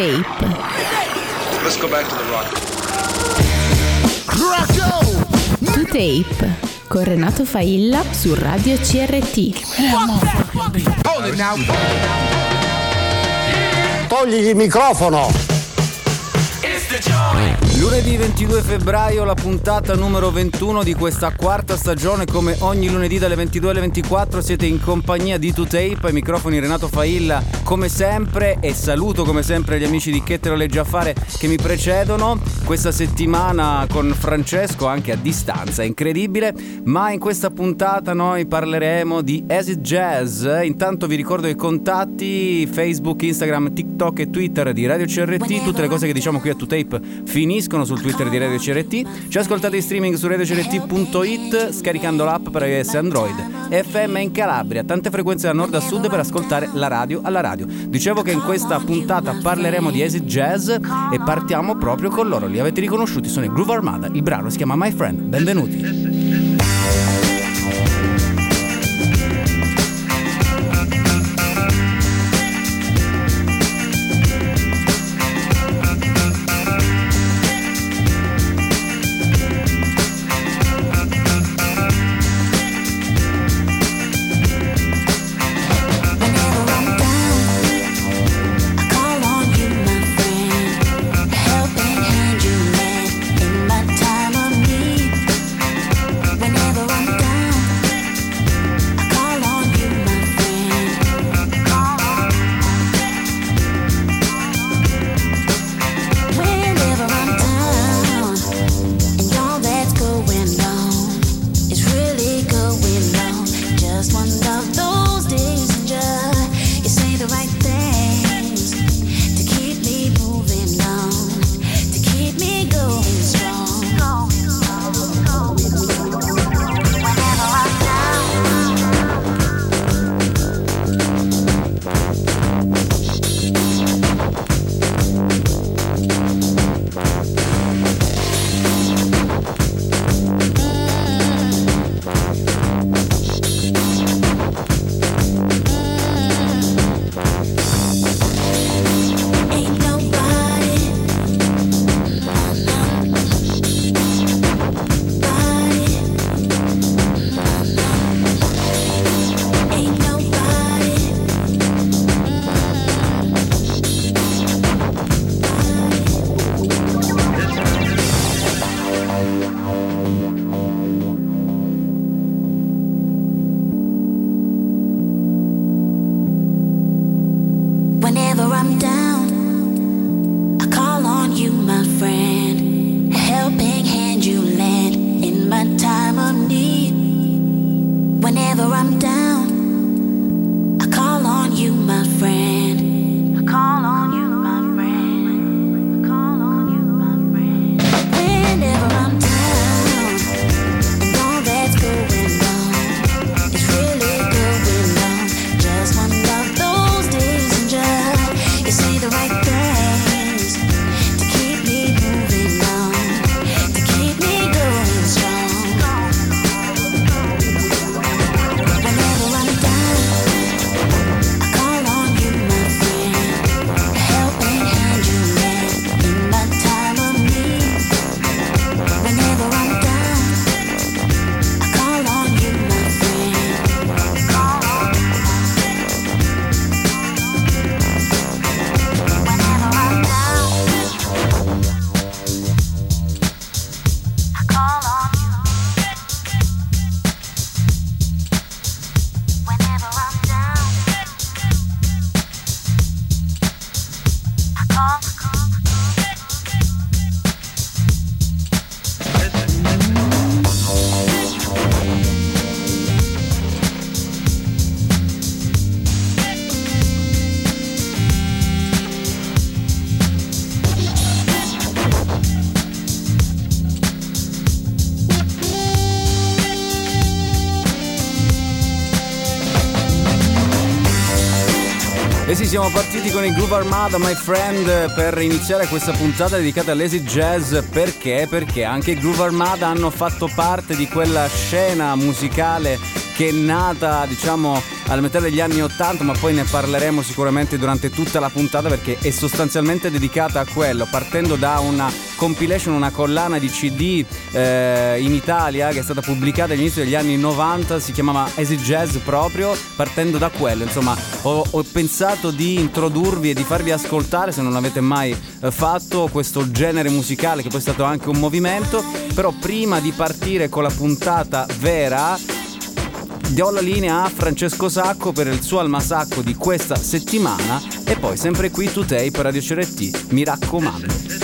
Tape. Let's go back to the rock. To Tape con Renato Failla su Radio CRT. Togli il microfono! Lunedì 22 febbraio la puntata numero 21 di questa quarta stagione. Come ogni lunedì dalle 22 alle 24 siete in compagnia di 2Tape ai microfoni Renato Failla come sempre e saluto come sempre gli amici di Chettero Legge Affare che mi precedono questa settimana con Francesco anche a distanza incredibile. Ma in questa puntata noi parleremo di acid jazz. Intanto vi ricordo i contatti Facebook, Instagram, TikTok e Twitter di Radio CRT tutte le cose che diciamo qui a 2Tape finiscono sul Twitter di Radio CRT. Ci ascoltate in streaming su radiocrt.it scaricando l'app per iOS e Android. FM in Calabria, tante frequenze da nord a sud per ascoltare la radio alla radio. Dicevo che in questa puntata parleremo di acid jazz e partiamo proprio con loro. Li avete riconosciuti, sono i Groove Armada. Il brano si chiama My Friend. Benvenuti. Siamo partiti con i Groove Armada, my friend, per iniziare questa puntata dedicata all'acid jazz. Perché? Perché anche i Groove Armada hanno fatto parte di quella scena musicale che è nata diciamo alla metà degli anni 80 ma poi ne parleremo sicuramente durante tutta la puntata perché è sostanzialmente dedicata a quello partendo da una compilation, una collana di CD eh, in Italia che è stata pubblicata all'inizio degli anni 90 si chiamava Easy Jazz proprio partendo da quello insomma ho, ho pensato di introdurvi e di farvi ascoltare se non l'avete mai eh, fatto questo genere musicale che poi è stato anche un movimento però prima di partire con la puntata vera do la linea a Francesco Sacco per il suo almasacco di questa settimana e poi sempre qui tu tape Radio CRT, mi raccomando.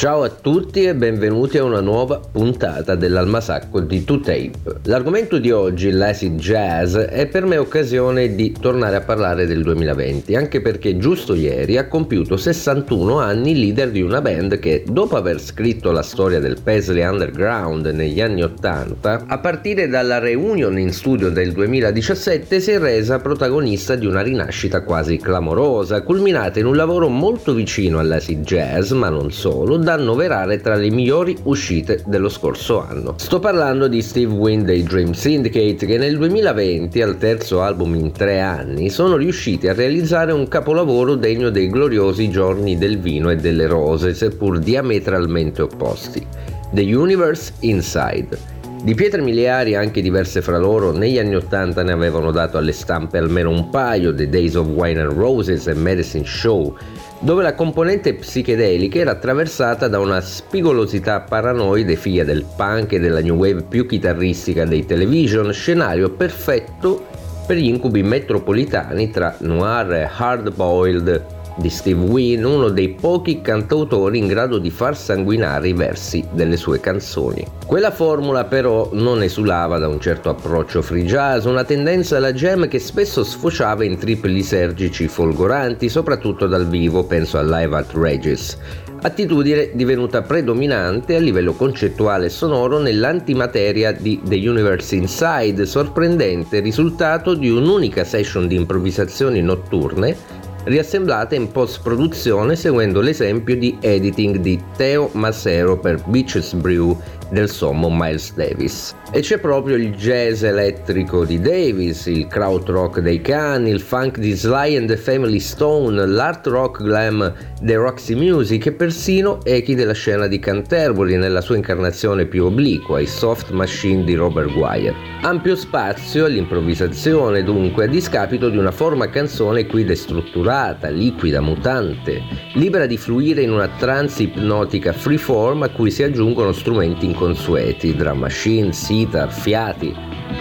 Ciao a tutti e benvenuti a una nuova puntata dell'Almasacco di 2Tape. L'argomento di oggi, l'acid jazz, è per me occasione di tornare a parlare del 2020, anche perché giusto ieri ha compiuto 61 anni leader di una band che, dopo aver scritto la storia del Paisley Underground negli anni 80, a partire dalla reunion in studio del 2017 si è resa protagonista di una rinascita quasi clamorosa, culminata in un lavoro molto vicino all'acid jazz, ma non solo, da annoverare tra le migliori uscite dello scorso anno. Sto parlando di Steve Wynn dei Dream Syndicate che nel 2020, al terzo album in tre anni, sono riusciti a realizzare un capolavoro degno dei gloriosi giorni del vino e delle rose, seppur diametralmente opposti. The Universe Inside. Di pietre miliari, anche diverse fra loro, negli anni Ottanta ne avevano dato alle stampe almeno un paio, The Days of Wine and Roses e Medicine Show, dove la componente psichedelica era attraversata da una spigolosità paranoide figlia del punk e della new wave più chitarristica dei television, scenario perfetto per gli incubi metropolitani tra noir e hard boiled di Steve Wynn, uno dei pochi cantautori in grado di far sanguinare i versi delle sue canzoni. Quella formula però non esulava da un certo approccio free jazz, una tendenza alla jam che spesso sfociava in tripli lisergici folgoranti, soprattutto dal vivo, penso al Live at Regis, attitudine divenuta predominante a livello concettuale e sonoro nell'antimateria di The Universe Inside, sorprendente risultato di un'unica session di improvvisazioni notturne riassemblate in post-produzione seguendo l'esempio di editing di Teo Massero per Beaches Brew del sommo Miles Davis. E c'è proprio il jazz elettrico di Davis, il krautrock dei cani, il funk di Sly and the Family Stone, l'art rock glam dei Roxy Music e persino echi della scena di Canterbury nella sua incarnazione più obliqua, i soft machine di Robert Wyatt. Ampio spazio all'improvvisazione dunque a discapito di una forma canzone qui destrutturata, liquida, mutante, libera di fluire in una trance ipnotica freeform a cui si aggiungono strumenti inconsueti, drum machine, sitar, fiati,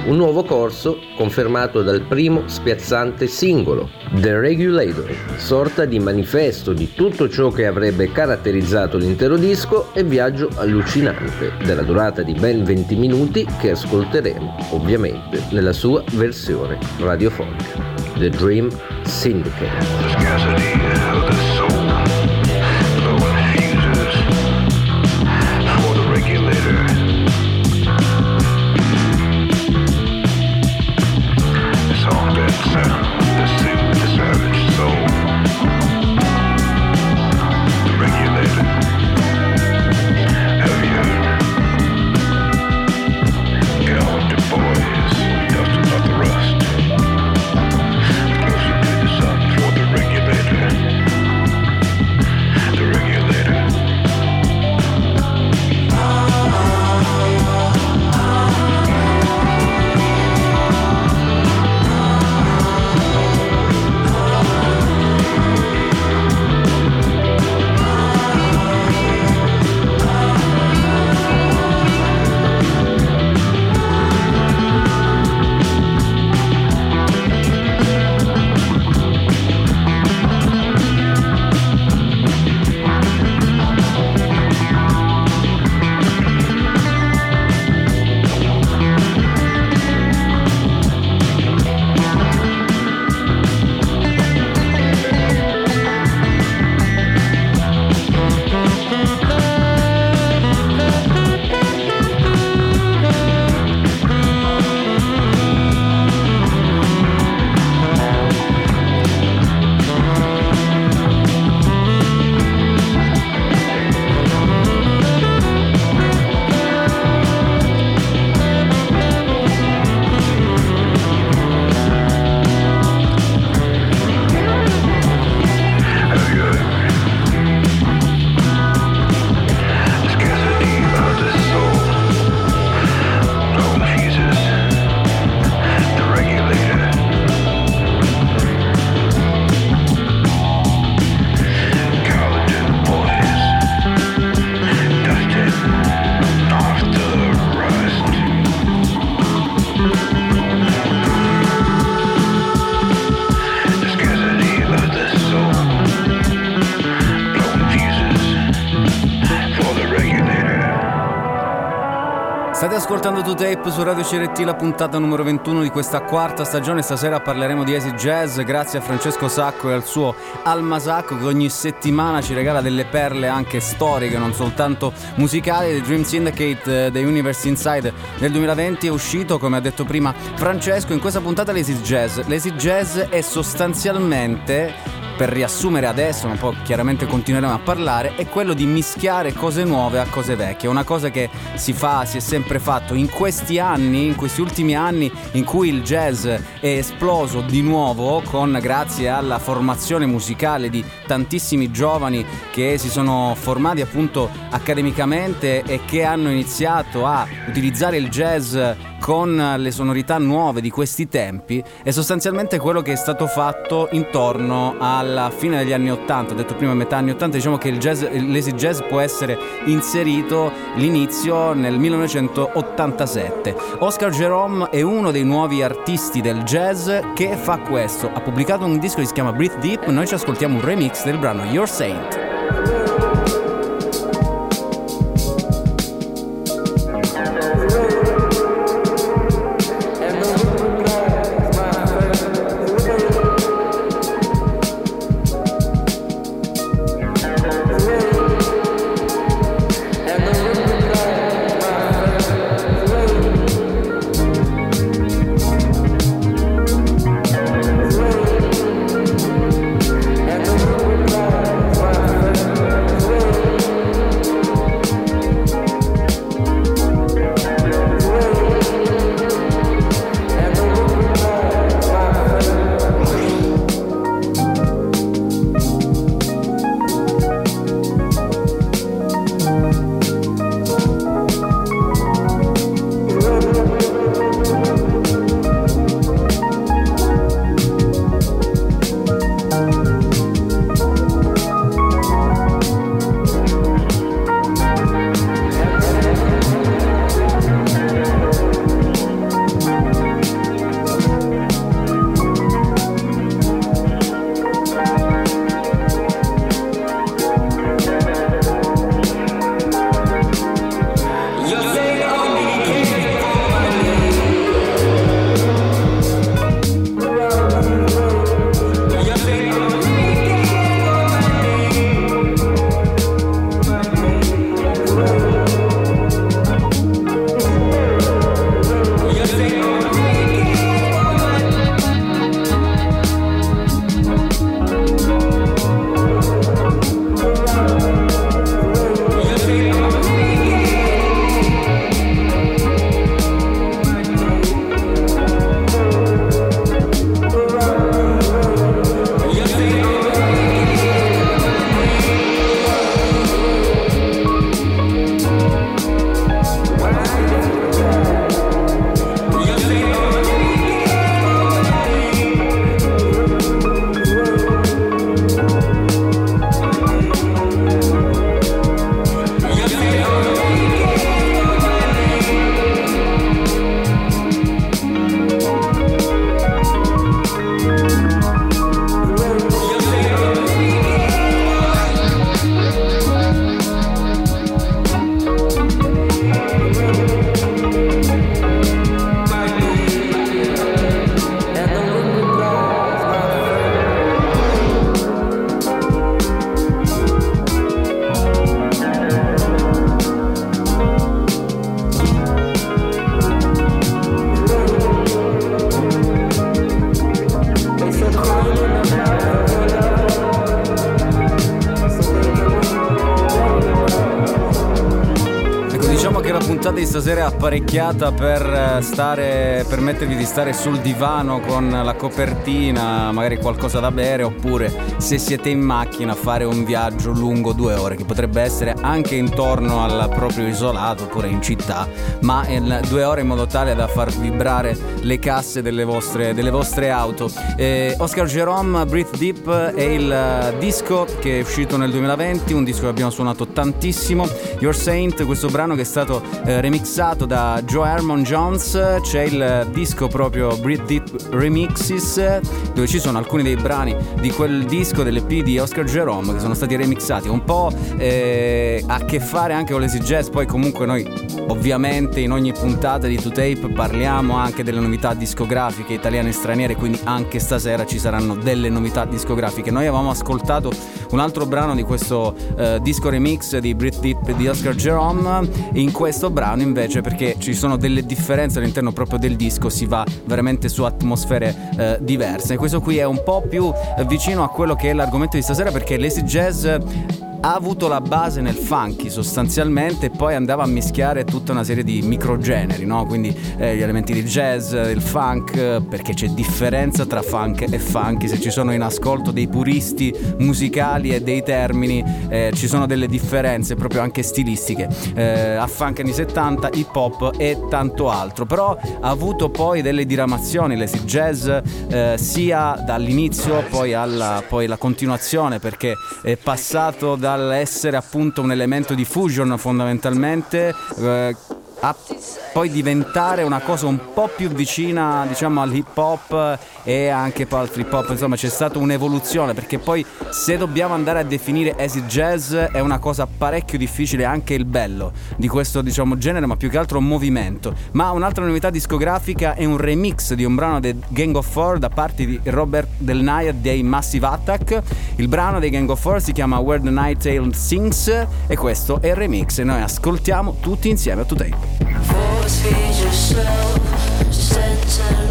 un nuovo corso confermato dal primo spiazzante singolo, The Regulator, sorta di manifesto di tutto ciò che avrebbe caratterizzato l'intero disco e viaggio allucinante della durata di ben 20 minuti che ascolteremo ovviamente nella sua versione radiofonica. The Dream Syndicate. Su Radio CRT, la puntata numero 21 di questa quarta stagione. Stasera parleremo di acid jazz grazie a Francesco Sacco e al suo Alma Sacco che ogni settimana ci regala delle perle anche storiche, non soltanto musicali. The Dream Syndicate uh, The Universe Inside del 2020 è uscito, come ha detto prima Francesco, in questa puntata l'acid jazz. L'acid jazz è sostanzialmente per riassumere adesso, ma poi chiaramente continueremo a parlare, è quello di mischiare cose nuove a cose vecchie. Una cosa che si fa, si è sempre fatto in questi anni, in questi ultimi anni in cui il jazz è esploso di nuovo con grazie alla formazione musicale di tantissimi giovani che si sono formati appunto accademicamente e che hanno iniziato a utilizzare il jazz con le sonorità nuove di questi tempi è sostanzialmente quello che è stato fatto intorno alla fine degli anni 80, ho detto prima metà anni 80, diciamo che il jazz, l'easy jazz può essere inserito l'inizio nel 1987. Oscar Jerome è uno dei nuovi artisti del jazz che fa questo, ha pubblicato un disco che si chiama Breathe Deep, noi ci ascoltiamo un remix del brano Your Saint. Apparecchiata per, eh, stare, permettervi di stare sul divano con la copertina, magari qualcosa da bere, oppure se siete in macchina fare un viaggio lungo due ore, che potrebbe essere anche intorno al proprio isolato, oppure in città, ma in due ore in modo tale da far vibrare le casse delle vostre, delle vostre auto. Eh, Oscar Jerome, Breathe Deep è il eh, disco che è uscito nel 2020, un disco che abbiamo suonato tantissimo. Your Saint, questo brano che è stato eh, remixato da Joe Hermon Jones, c'è il disco proprio Breathe Deep Remixes, dove ci sono alcuni dei brani di quel disco dell'EP di Oscar Jerome che sono stati remixati, un po' eh, a che fare anche con l'Easy Jazz, poi comunque noi ovviamente in ogni puntata di 2Tape parliamo anche delle novità discografiche italiane e straniere, quindi anche stasera ci saranno delle novità discografiche. Noi avevamo ascoltato un altro brano di questo eh, disco remix di Brit Deep di Oscar Jerome, in questo brano invece perché ci sono delle differenze all'interno proprio del disco, si va veramente su atmosfere eh, diverse. Questo qui è un po' più eh, vicino a quello che è l'argomento di stasera perché l'Easy Jazz ha avuto la base nel funky sostanzialmente e poi andava a mischiare tutta una serie di microgeneri, no? quindi eh, gli elementi di jazz, il funk, perché c'è differenza tra funk e funky, se ci sono in ascolto dei puristi musicali e dei termini eh, ci sono delle differenze proprio anche stilistiche, eh, a funk anni 70, hip hop e tanto altro, però ha avuto poi delle diramazioni, l'easy jazz eh, sia dall'inizio poi alla poi la continuazione perché è passato da dall'essere appunto un elemento di fusion fondamentalmente eh, a poi diventare una cosa un po' più vicina diciamo all'hip hop e anche poi al trip hop. Insomma c'è stata un'evoluzione perché poi se dobbiamo andare a definire acid jazz è una cosa parecchio difficile anche il bello di questo diciamo genere ma più che altro un movimento. Ma un'altra novità discografica è un remix di un brano dei Gang of Four da parte di Robert Del Naya dei Massive Attack. Il brano dei Gang of Four si chiama Where the Night Tale Sings e questo è il remix. E noi ascoltiamo tutti insieme a Today Force feed yourself sentimentality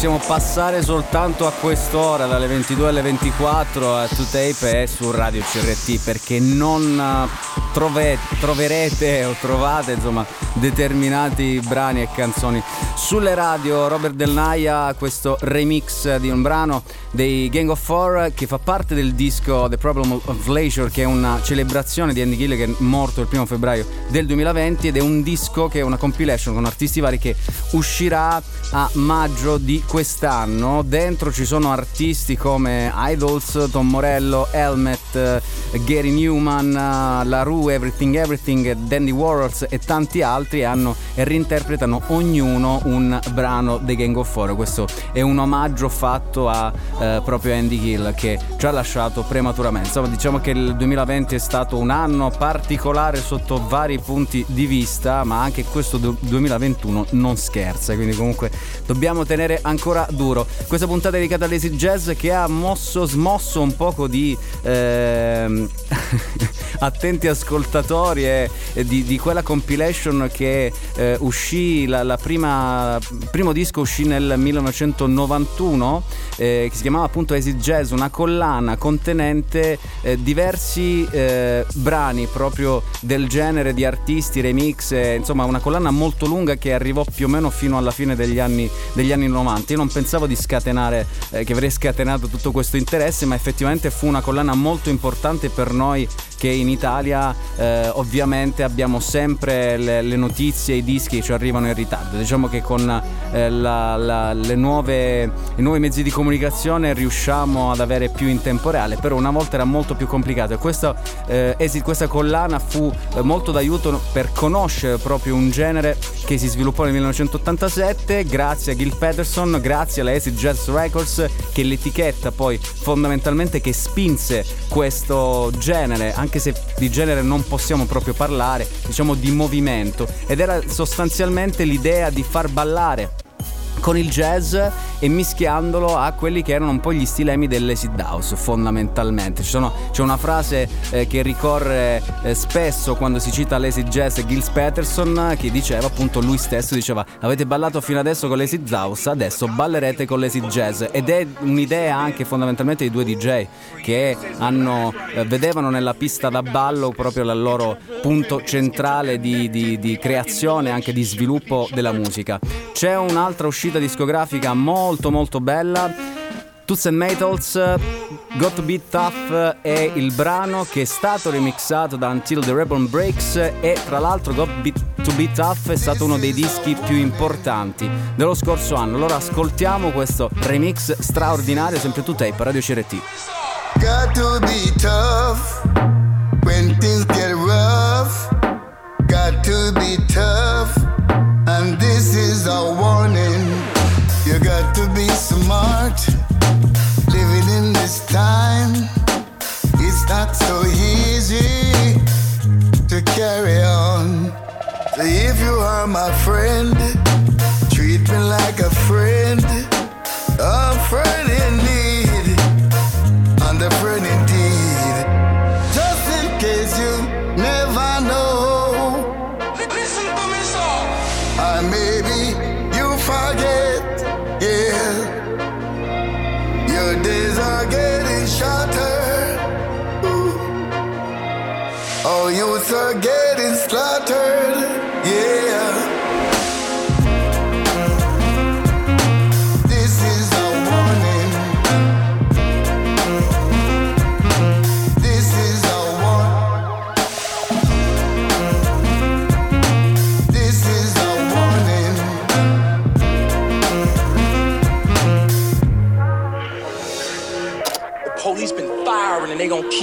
possiamo passare soltanto a quest'ora, dalle 22 alle 24 a 2Tape e su Radio CRT, perché non eh, trove- troverete o trovate insomma determinati brani e canzoni sulle radio. Robert Del Naia, questo remix di un brano dei Gang of Four che fa parte del disco The Problem of Leisure, che è una celebrazione di Andy Gill che è morto il primo febbraio del 2020 ed è un disco che è una compilation con artisti vari che uscirà a maggio di quest'anno. Dentro ci sono artisti come Idols, Tom Morello, Helmet, eh, Gary Newman, eh, La Rue, Everything Everything, Dandy Warriors e tanti altri hanno, e reinterpretano ognuno un brano dei Gang of Four. Questo è un omaggio fatto a eh, proprio Andy Gill che ci ha lasciato prematuramente. Insomma, diciamo che il 2020 è stato un anno particolare sotto vari punti di vista, ma anche questo du- 2021 non scherza, quindi comunque dobbiamo tenere ancora duro. Questa puntata è dedicata all'Easy Jazz che ha mosso, smosso un poco di ehm, attenti ascoltatori e, e di, di quella compilation che eh, uscì, la, la prima, primo disco uscì nel 1991 eh, che si chiamava appunto Easy Jazz, una collana contenente eh, diversi eh, brani proprio del genere di artisti, remix, eh, insomma una collana molto lunga che arrivò più o meno fino alla fine degli anni, degli anni 90. Io non pensavo di scatenare, eh, che avrei scatenato tutto questo interesse, ma effettivamente fu una collana molto importante per noi che in Italia eh, ovviamente abbiamo sempre le, le notizie, i dischi che ci arrivano in ritardo. Diciamo che con eh, la- la- nuove, i nuovi mezzi di comunicazione riusciamo ad avere più in tempo reale, però una volta era molto più complicato e questa, eh, esi- questa collana fu eh, molto d'aiuto per conoscere proprio un genere che si sviluppò nel 1987 grazie a Gil Peterson, grazie alla Acid Jazz Records che l'etichetta poi fondamentalmente che spinse questo genere, anche se di genere non possiamo proprio parlare, diciamo di movimento ed era sostanzialmente l'idea di far ballare con il jazz e mischiandolo a quelli che erano un po' gli stilemi dell'acid house fondamentalmente. Sono- c'è una frase eh, che ricorre eh, spesso quando si cita l'acid jazz Gils Peterson che diceva appunto lui stesso diceva avete ballato fino adesso con l'acid house adesso ballerete con l'acid jazz ed è un'idea anche fondamentalmente di due DJ che hanno, eh, vedevano nella pista da ballo proprio il loro punto centrale di, di- di creazione anche di sviluppo della musica. C'è un'altra uscita discografica molto molto bella. Toots and Metals, Got to Be Tough è il brano che è stato remixato da Until the Reborn Breaks e tra l'altro Got to Be Tough è stato uno dei dischi più importanti dello scorso anno. Allora ascoltiamo questo remix straordinario, sempre tu tape, Radio CRT. Got to be tough when things get rough. Got to be tough, and this is a warning. To be smart. Living in this time, it's not so easy to carry on. So if you are my friend, treat me like a friend,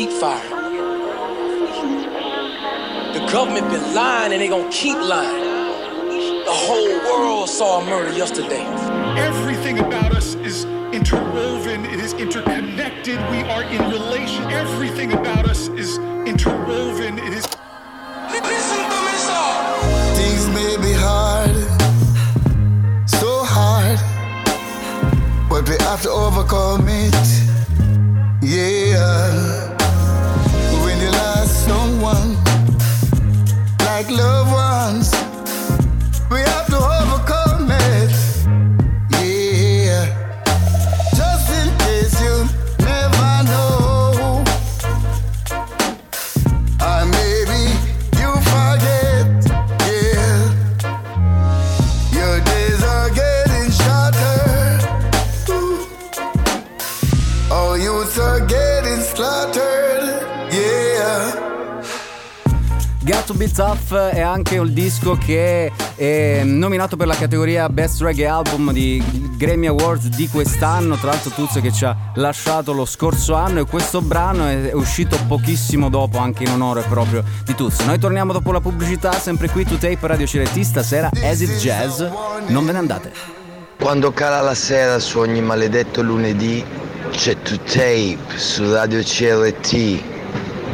they gonna keep firing. The government been lying and they gonna keep lying. The whole world saw a murder yesterday. Everything about us is interwoven, it is interconnected, we are in relation. Everything about us is interwoven, it is Listen to me, song. Things may be hard, so hard, but we have to overcome it. Yeah. Like loved Got to Be Tough è anche il disco che è nominato per la categoria Best Reggae Album di Grammy Awards di quest'anno. Tra l'altro, Tuzio che ci ha lasciato lo scorso anno. E questo brano è uscito pochissimo dopo, anche in onore proprio di Tuzio. Noi torniamo dopo la pubblicità, sempre qui to tape Radio CRT. Stasera Acid Jazz. Non ve ne andate. Quando cala la sera su ogni maledetto lunedì c'è To Tape su Radio CRT.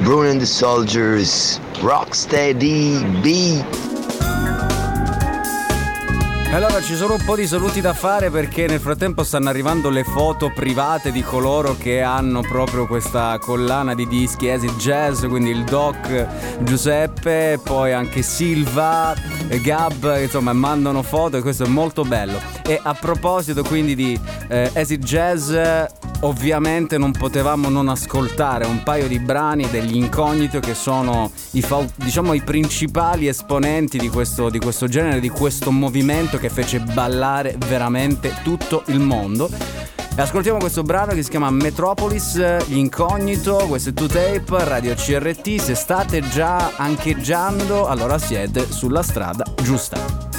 Bruno and the Soldiers, Rocksteady B. Allora ci sono un po' di saluti da fare perché nel frattempo stanno arrivando le foto private di coloro che hanno proprio questa collana di dischi Acid Jazz, quindi il Doc Giuseppe, poi anche Silva, Gab, insomma mandano foto e questo è molto bello. E a proposito quindi di eh, Acid Jazz, ovviamente non potevamo non ascoltare un paio di brani degli Incognito che sono i, diciamo, i principali esponenti di questo, di questo genere, di questo movimento che fece ballare veramente tutto il mondo. E ascoltiamo questo brano che si chiama Metropolis, gli Incognito, questo è 2Tape, Radio CRT, se state già ancheggiando allora siete sulla strada giusta.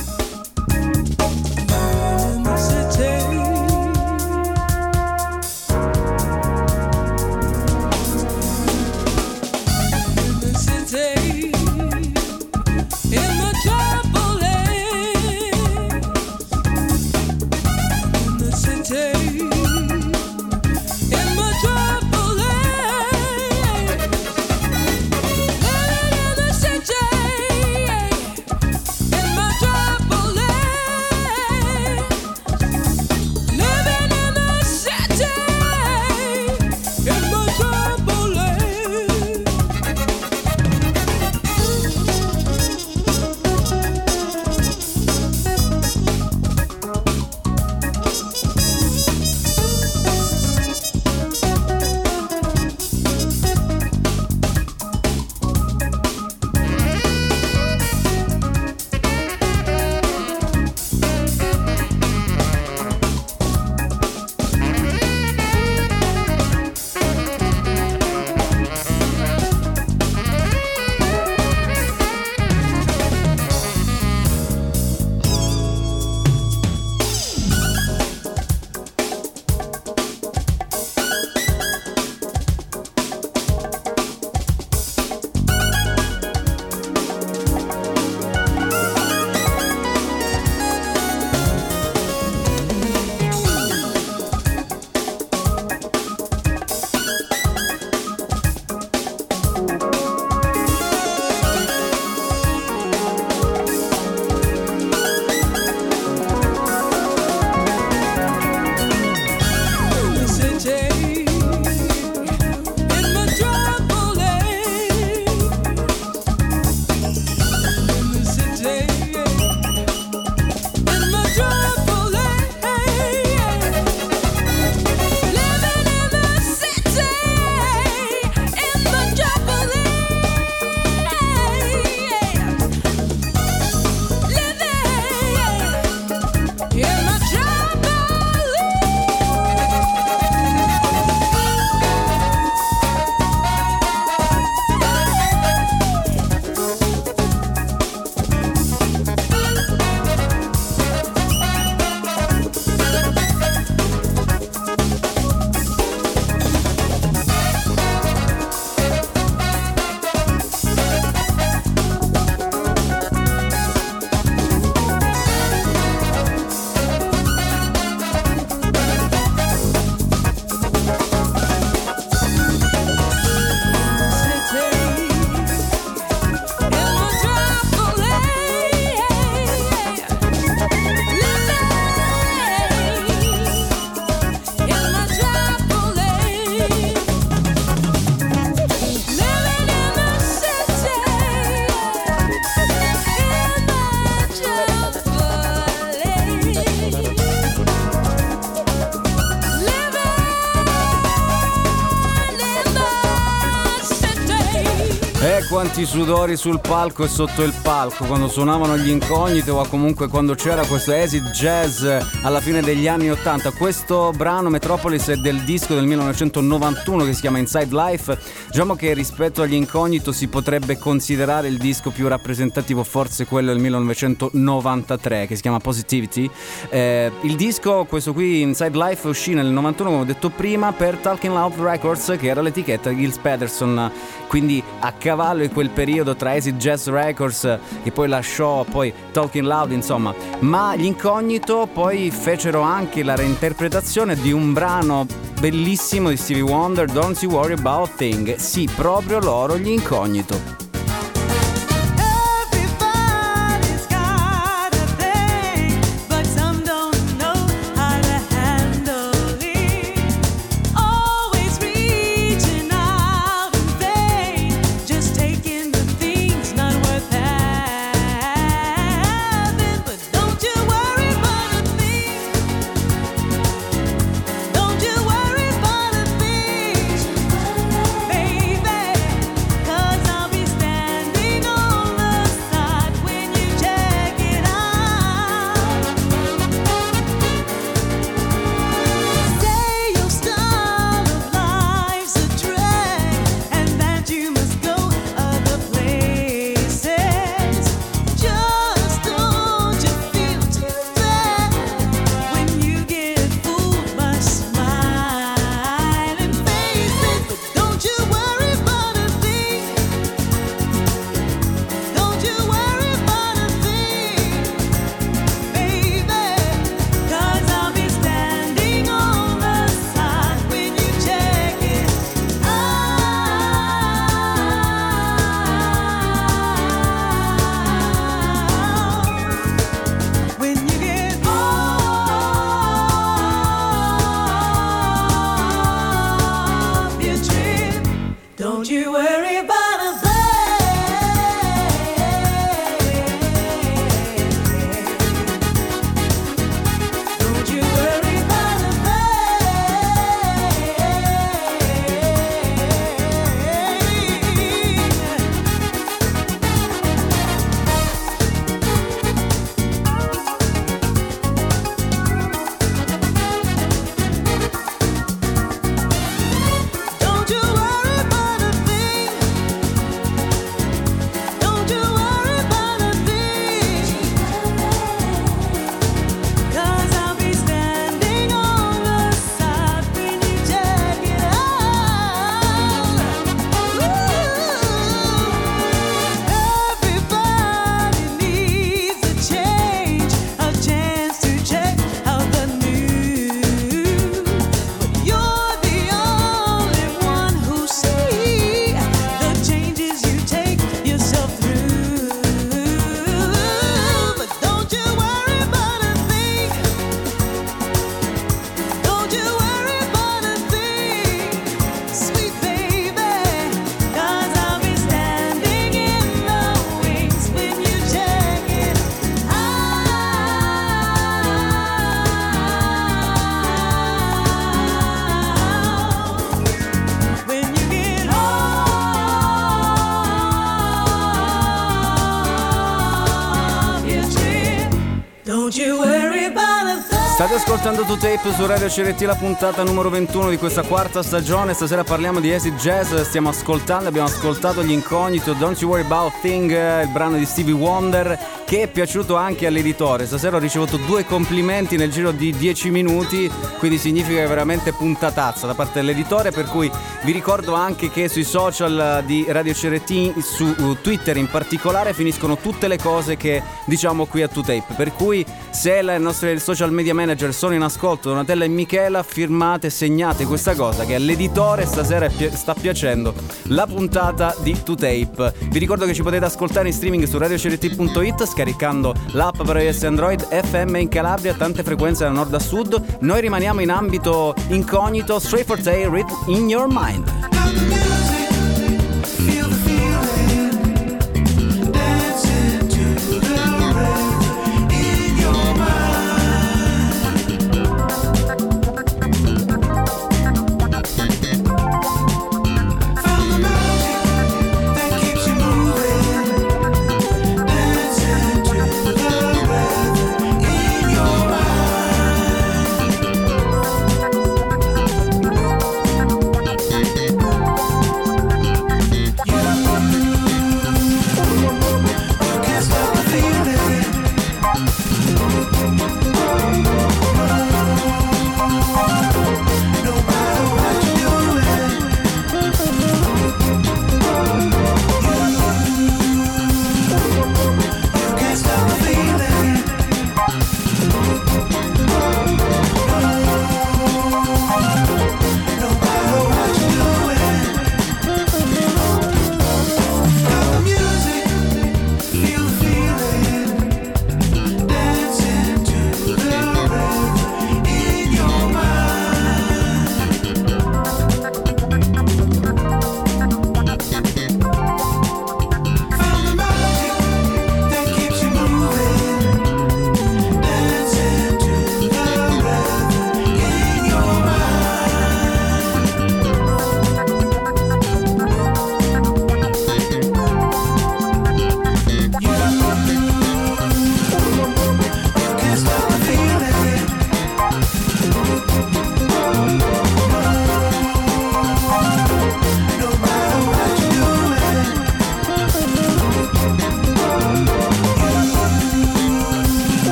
Quanti sudori sul palco e sotto il palco quando suonavano gli incogniti o comunque quando c'era questo acid jazz alla fine degli anni 80. Questo brano Metropolis è del disco del 1991 che si chiama Inside Life. Diciamo che rispetto agli incognito si potrebbe considerare il disco più rappresentativo forse quello del 1993 che si chiama Positivity. Eh, il disco, questo qui Inside Life, uscì nel 91 come ho detto prima per Talking Loud Records che era l'etichetta di Gilles Peterson quindi a cavallo in quel periodo tra Acid Jazz Records che poi lasciò poi Talking Loud insomma ma gli incognito poi fecero anche la reinterpretazione di un brano bellissimo di Stevie Wonder Don't You Worry About Thing sì proprio loro gli incognito State ascoltando To Tape su Radio CRT la puntata numero 21 di questa quarta stagione. Stasera parliamo di acid jazz. Stiamo ascoltando, abbiamo ascoltato gli incognito Don't You Worry About Thing, eh, il brano di Stevie Wonder, che è piaciuto anche all'editore. Stasera ho ricevuto due complimenti nel giro di 10 minuti, quindi significa che è veramente puntatazza da parte dell'editore. Per cui vi ricordo anche che sui social di Radio CRT, su uh, Twitter in particolare, finiscono tutte le cose che diciamo qui a To Tape. Per cui se i nostri social media manager sono in ascolto, Donatella e Michela, firmate, segnate questa cosa che all'editore stasera pi- sta piacendo la puntata di To Tape. Vi ricordo che ci potete ascoltare in streaming su radiocrt.it scaricando l'app per iOS Android FM in Calabria, tante frequenze da nord a sud. Noi rimaniamo in ambito incognito, straight for read in your mind.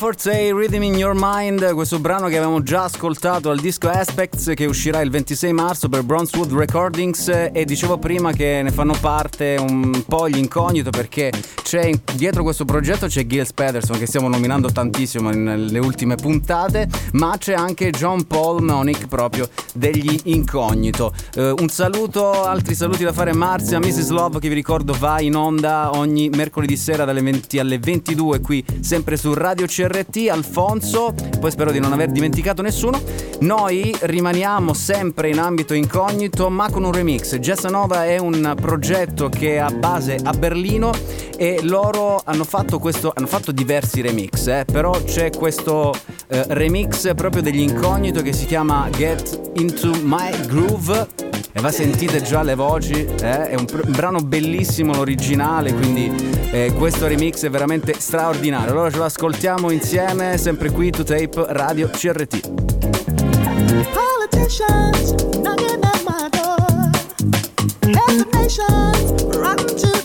Forte, Rhythm in Your Mind, questo brano che avevamo già ascoltato al disco Aspects che uscirà il 26 marzo per Bronzewood Recordings e dicevo prima che ne fanno parte un po' gli incognito perché c'è dietro questo progetto c'è Gilles Pederson che stiamo nominando tantissimo nelle ultime puntate, ma c'è anche John Paul Monic proprio degli incognito. Eh, un saluto, altri saluti da fare Marzia, Mrs. Love che vi ricordo va in onda ogni mercoledì sera dalle 20 alle 22 qui sempre su Radio CRT. Alfonso, poi spero di non aver dimenticato nessuno. Noi rimaniamo sempre in ambito incognito ma con un remix. Gessanova è un progetto che ha base a Berlino e loro hanno fatto questo hanno fatto diversi remix, eh, però c'è questo eh, remix proprio degli incognito che si chiama Get Into My Groove e va sentite già le voci, eh, è un, pr- un brano bellissimo l'originale, quindi eh, questo remix è veramente straordinario. Allora ce lo ascoltiamo insieme, sempre qui to tape Radio CRT. Politicians knocking at my door. Heads of nations rotten to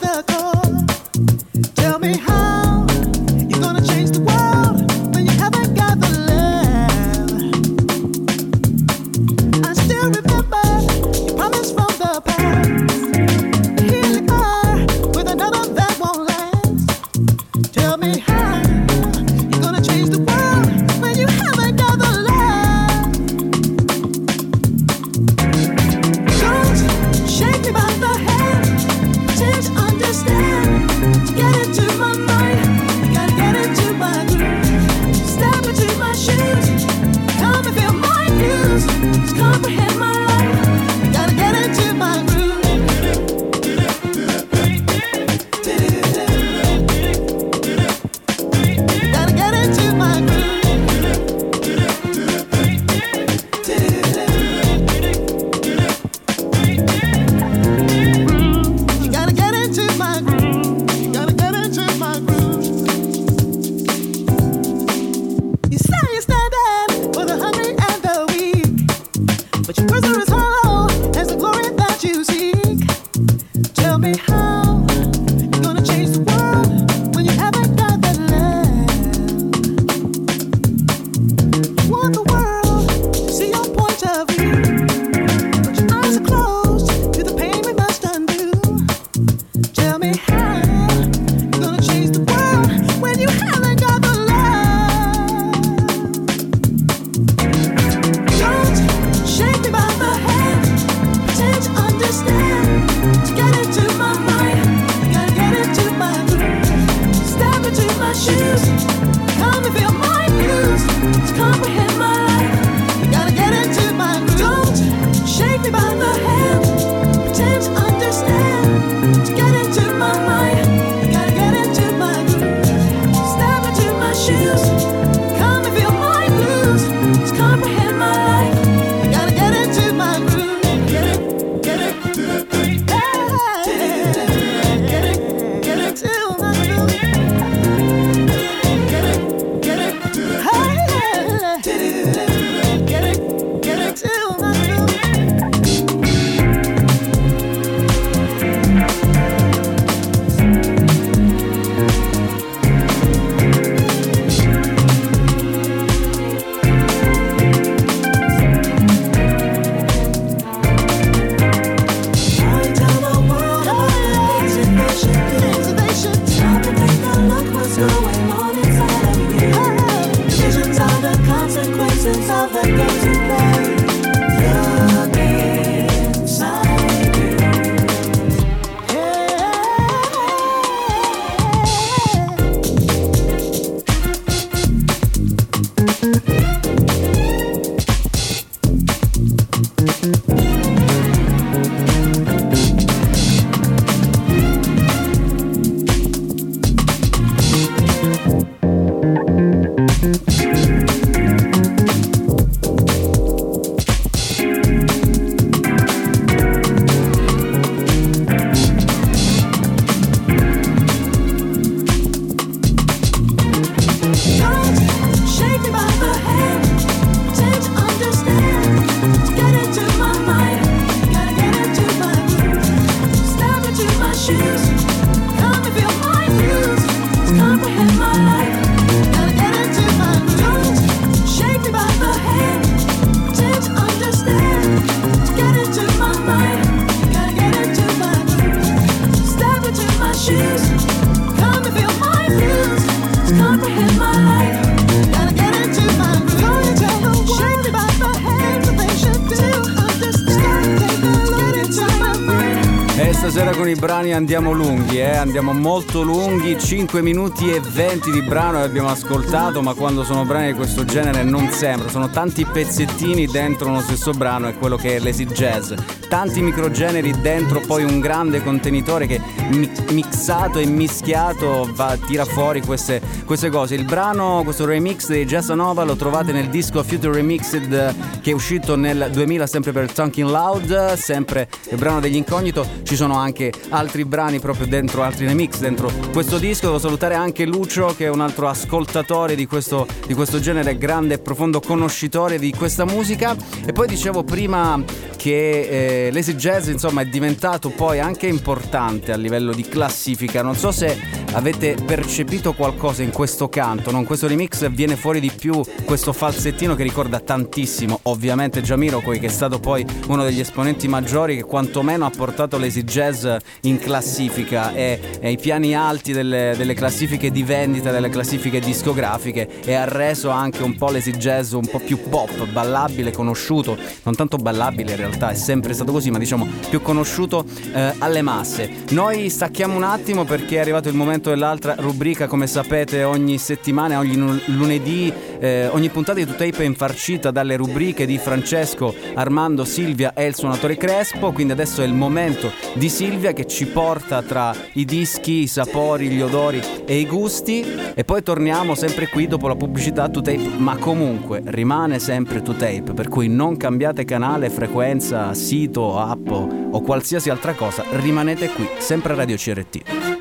con i brani andiamo lunghi, eh? andiamo molto lunghi, 5 minuti e 20 di brano abbiamo ascoltato, ma quando sono brani di questo genere non sembra, sono tanti pezzettini dentro uno stesso brano, è quello che è l'easy jazz, tanti microgeneri dentro poi un grande contenitore che mi- mixato e mischiato va, tira fuori queste, queste cose. Il brano, questo remix di Jazz Nova lo trovate nel disco Future Remixed che è uscito nel 2000 sempre per Talking Loud, sempre il brano degli incognito, ci sono anche altri brani proprio dentro, altri remix dentro questo disco, devo salutare anche Lucio che è un altro ascoltatore di questo, di questo genere, grande e profondo conoscitore di questa musica. E poi dicevo prima che eh, l'easy jazz insomma è diventato poi anche importante a livello di classifica, non so se avete percepito qualcosa in questo canto, no? in questo remix viene fuori di più questo falsettino che ricorda tantissimo ovviamente Jamiroquai che è stato poi uno degli esponenti maggiori che quantomeno ha portato l'easy jazz in classifica e, e ai piani alti delle, delle classifiche di vendita, delle classifiche discografiche e ha reso anche un po' l'easy jazz un po' più pop, ballabile, conosciuto, non tanto ballabile in realtà, è sempre stato così, ma diciamo più conosciuto eh, alle masse. Noi stacchiamo un attimo perché è arrivato il momento dell'altra rubrica, come sapete ogni settimana, ogni lunedì, eh, ogni puntata di Tape è infarcita dalle rubriche di Francesco, Armando, Silvia e il suonatore Crespo, quindi adesso è il momento di Silvia che ci porta tra i dischi, i sapori, gli odori e i gusti e poi torniamo sempre qui dopo la pubblicità to tape, ma comunque rimane sempre to tape, per cui non cambiate canale, frequenza, sito, app o qualsiasi altra cosa, rimanete qui, sempre Radio CRT.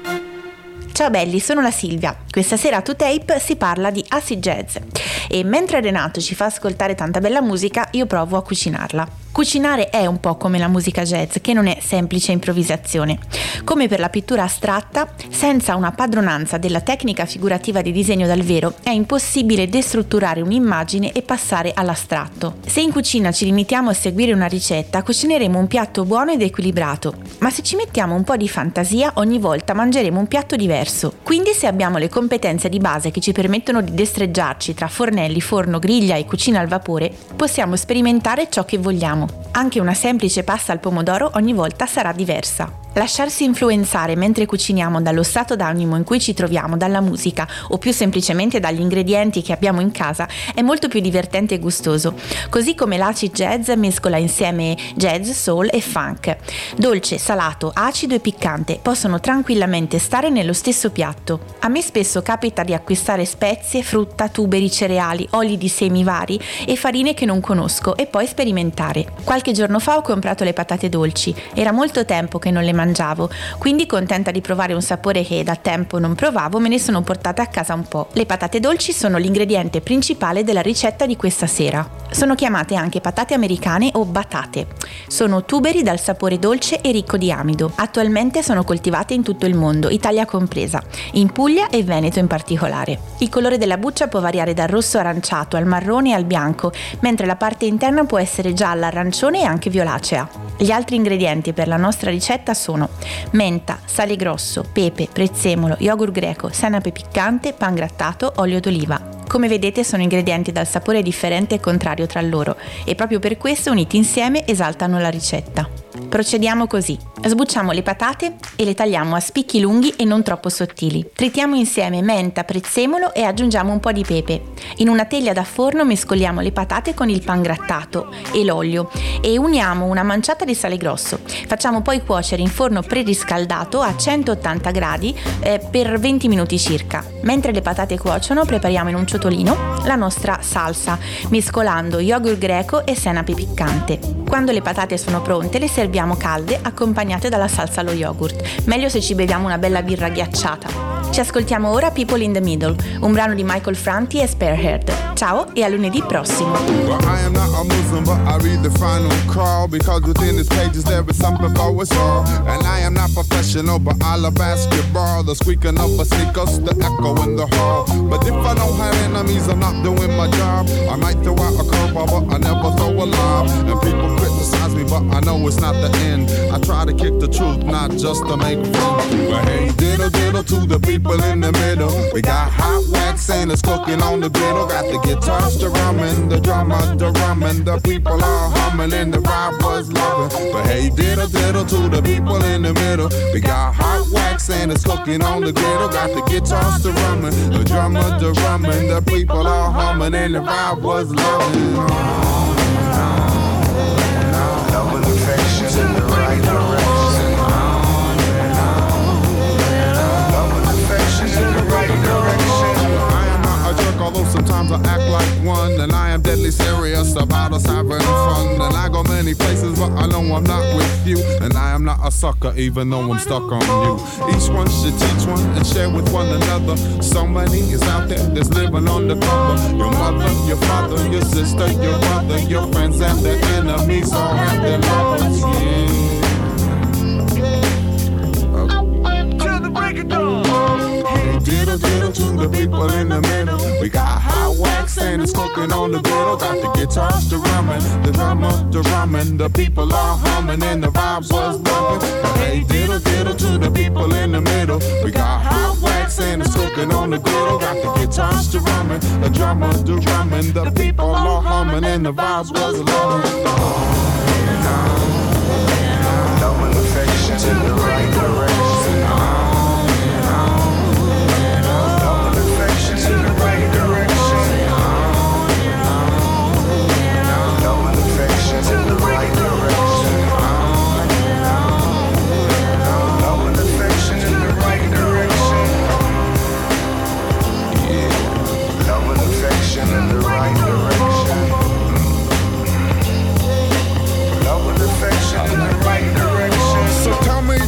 Ciao belli, sono la Silvia. Questa sera a 2Tape si parla di acid jazz e mentre Renato ci fa ascoltare tanta bella musica, io provo a cucinarla. Cucinare è un po' come la musica jazz, che non è semplice improvvisazione. Come per la pittura astratta, senza una padronanza della tecnica figurativa di disegno dal vero, è impossibile destrutturare un'immagine e passare all'astratto. Se in cucina ci limitiamo a seguire una ricetta, cucineremo un piatto buono ed equilibrato, ma se ci mettiamo un po' di fantasia, ogni volta mangeremo un piatto diverso. Quindi se abbiamo le competenze di base che ci permettono di destreggiarci tra fornelli, forno, griglia e cucina al vapore, possiamo sperimentare ciò che vogliamo. Anche una semplice pasta al pomodoro ogni volta sarà diversa. Lasciarsi influenzare mentre cuciniamo dallo stato d'animo in cui ci troviamo, dalla musica o più semplicemente dagli ingredienti che abbiamo in casa è molto più divertente e gustoso. Così come l'acid jazz mescola insieme jazz, soul e funk. Dolce, salato, acido e piccante possono tranquillamente stare nello stesso piatto. A me spesso capita di acquistare spezie, frutta, tuberi, cereali, oli di semi vari e farine che non conosco e poi sperimentare. Qualche giorno fa ho comprato le patate dolci. Era molto tempo che non le mangiavo, quindi contenta di provare un sapore che da tempo non provavo, me ne sono portata a casa un po'. Le patate dolci sono l'ingrediente principale della ricetta di questa sera. Sono chiamate anche patate americane o batate. Sono tuberi dal sapore dolce e ricco di amido. Attualmente sono coltivate in tutto il mondo, Italia compresa, in Puglia e Veneto in particolare. Il colore della buccia può variare dal rosso aranciato al marrone e al bianco, mentre la parte interna può essere gialla, arancione e anche violacea. Gli altri ingredienti per la nostra ricetta sono menta, sale grosso, pepe, prezzemolo, yogurt greco, senape piccante, pan grattato, olio d'oliva. Come vedete sono ingredienti dal sapore differente e contrario tra loro e proprio per questo uniti insieme esaltano la ricetta. Procediamo così. Sbucciamo le patate e le tagliamo a spicchi lunghi e non troppo sottili. Tritiamo insieme menta, prezzemolo e aggiungiamo un po' di pepe. In una teglia da forno mescoliamo le patate con il pan grattato e l'olio e uniamo una manciata di sale grosso. Facciamo poi cuocere in forno preriscaldato a 180 gradi eh, per 20 minuti circa. Mentre le patate cuociono prepariamo in un ciotolino la nostra salsa, mescolando yogurt greco e senape piccante. Quando le patate sono pronte le serviamo calde accompagnate dalla salsa allo yogurt. Meglio se ci beviamo una bella birra ghiacciata. Ci ascoltiamo ora People in the Middle, un brano di Michael Franti e Sparehead. Ciao e a lunedì prossimo. But I know it's not the end. I try to kick the truth, not just to make fun. But hey, diddle diddle to the people in the middle. We got hot wax and it's cooking on the griddle. Got the guitars, the drumming, the drummer, the rumming. The people are humming and the vibe was loving. But hey, diddle diddle to the people in the middle. We got hot wax and it's cooking on the griddle. Got the guitars, the rumming, the drummer, the rumming. The people are humming and the vibe was loving. Sometimes I act like one. And I am deadly serious about us having fun. And I go many places, but I know I'm not with you. And I am not a sucker, even though I'm stuck on you. Each one should teach one and share with one another. So many is out there that's living on the cover. Your mother, your father, your sister, your brother, your friends, and their enemies all have their lovers. Yeah. Hey, diddle diddle to the people in the middle. We got hot wax and it's cooking on the griddle. Got the guitars, the drumming, the drummer, the rumming. The people are humming and the vibes was bumping. Hey, diddle diddle to the people in the middle. We got hot wax and it's cooking on the griddle. Got the guitars, the drumming, the drummer, the rumming. The people are humming and the vibes was loving. Love and affection in the right direction.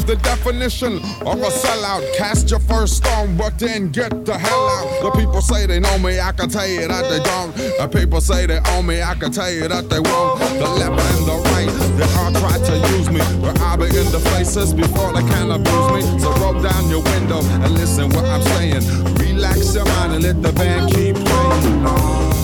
The definition of a sellout. Cast your first stone, but then get the hell out. The people say they know me, I can tell you that they don't. The people say they own me, I can tell you that they won't. The left and the right, they all try to use me. But I be in the faces before they can abuse me. So roll down your window and listen what I'm saying. Relax your mind and let the band keep playing.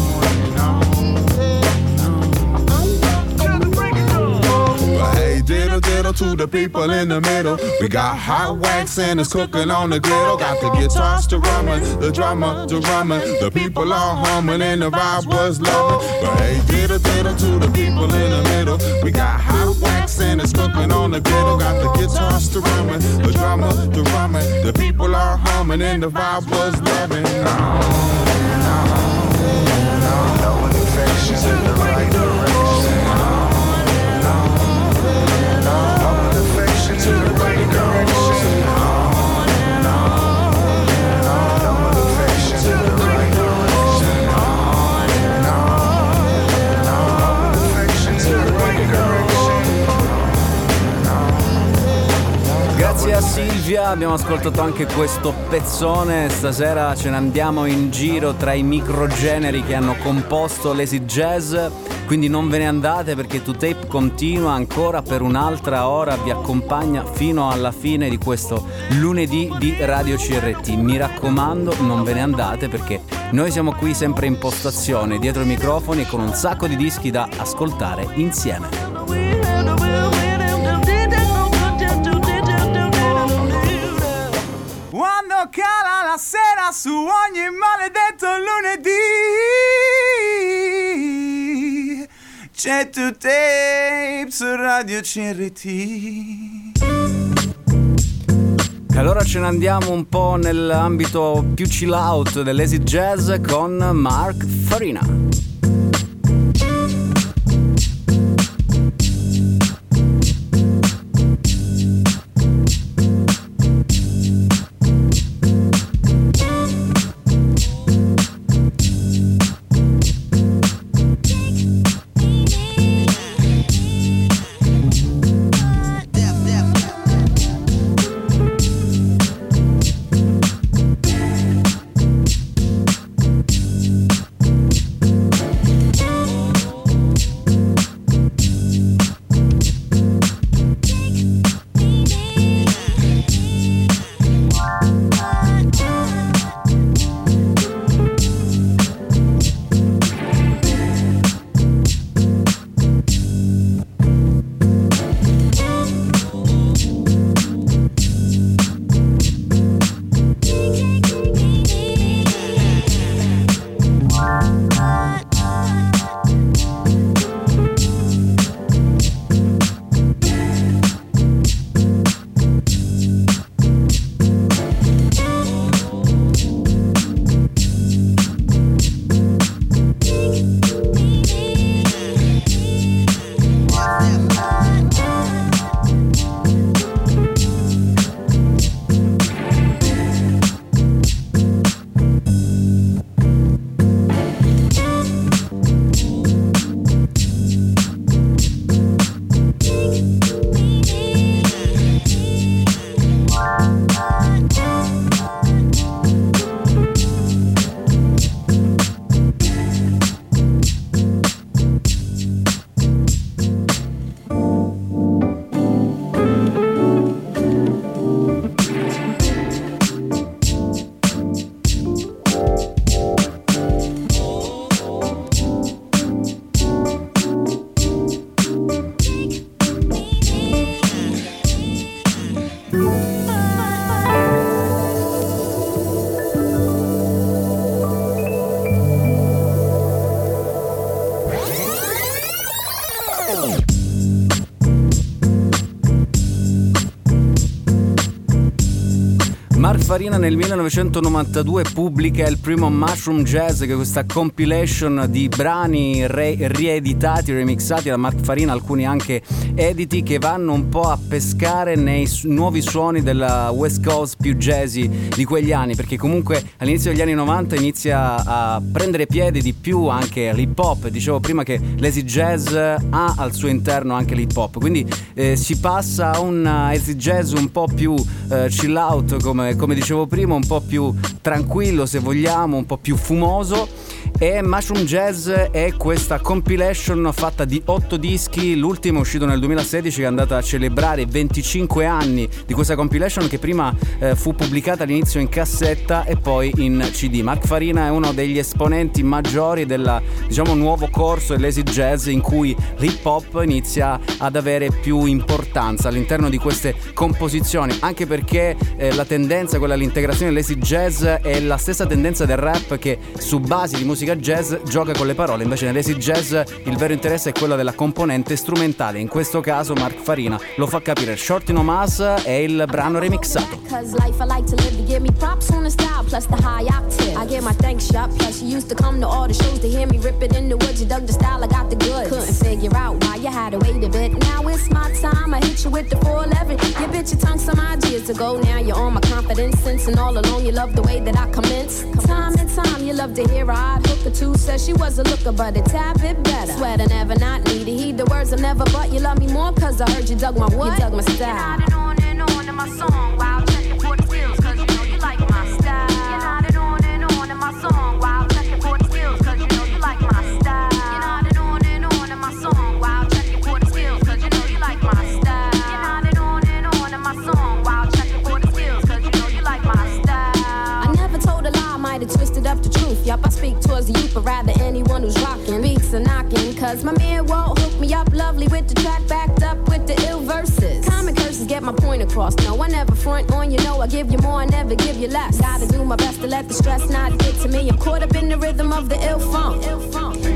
But hey, diddle diddle to the people in the middle. We got hot wax and it's cooking on the griddle. Got the guitars to rumming, the drummer to rumming. The people are humming and the vibe was loving. But hey, diddle diddle to the people in the middle. We got hot wax and it's cooking on the griddle. Got the guitars to rumming, the drummer to rumming. The people are humming and the vibe was loving. Love abbiamo ascoltato anche questo pezzone. Stasera ce ne andiamo in giro tra i microgeneri che hanno composto l'Easy Jazz. Quindi non ve ne andate perché 2Tape continua ancora per un'altra ora, vi accompagna fino alla fine di questo lunedì di Radio CRT. Mi raccomando, non ve ne andate perché noi siamo qui sempre in postazione, dietro i microfoni con un sacco di dischi da ascoltare insieme. Sera su ogni maledetto lunedì. C'è tu tape su Radio CRT E allora ce ne andiamo un po' nell'ambito più chill out dell'easy jazz con Mark Farina Farina nel 1992 pubblica il primo Mushroom Jazz, che è questa compilation di brani re- rieditati, remixati da Mark Farina, alcuni anche editi, che vanno un po' a pescare nei su- nuovi suoni della West Coast più jazzy di quegli anni, perché comunque all'inizio degli anni 90 inizia a prendere piede di più anche l'hip hop. Dicevo prima che l'easy jazz ha al suo interno anche l'hip hop, quindi eh, si passa a un easy jazz un po' più eh, chill out, come, come dicevo prima, un po' più tranquillo se vogliamo, un po' più fumoso. E Mushroom Jazz è questa compilation fatta di otto dischi, l'ultimo è uscito nel 2016 che è andata a celebrare i 25 anni di questa compilation che prima eh, fu pubblicata all'inizio in cassetta e poi in CD. Mark Farina è uno degli esponenti maggiori del diciamo, nuovo corso dell'easy jazz in cui l'hip hop inizia ad avere più importanza all'interno di queste composizioni, anche perché eh, la tendenza, quella all'integrazione dell'easy jazz è la stessa tendenza del rap che su basi di musica jazz gioca con le parole, invece nell'easy jazz il vero interesse è quello della componente strumentale, in questo caso Mark Farina lo fa capire. Shorty No Mas è il brano remixato. Cause life I like to live to give me props on the style plus the high octave. I get my thanks shot plus you used to come to all the shows to hear me rip it in the woods. You dug the style, I got the goods. Couldn't figure out why you had to wait a bit. Now it's my time. I hit you with the 411. You bit your. Now you're on my confidence sense and all alone you love the way that I commence. Time and time you love to hear a odd hooker too. Says she was a looker but it's a tad bit better. Swear to never not need to heed the words of never but you love me more cause I heard you dug my what? You dug my style. Up I speak towards the youth, but rather anyone who's rocking. Beats are knocking, cause my man won't hook me up lovely with the track backed up with the ill verses. Common curses get my point across. No, I never front on you, know I give you more, I never give you less. Gotta do my best to let the stress not get to me. I'm caught up in the rhythm of the ill funk.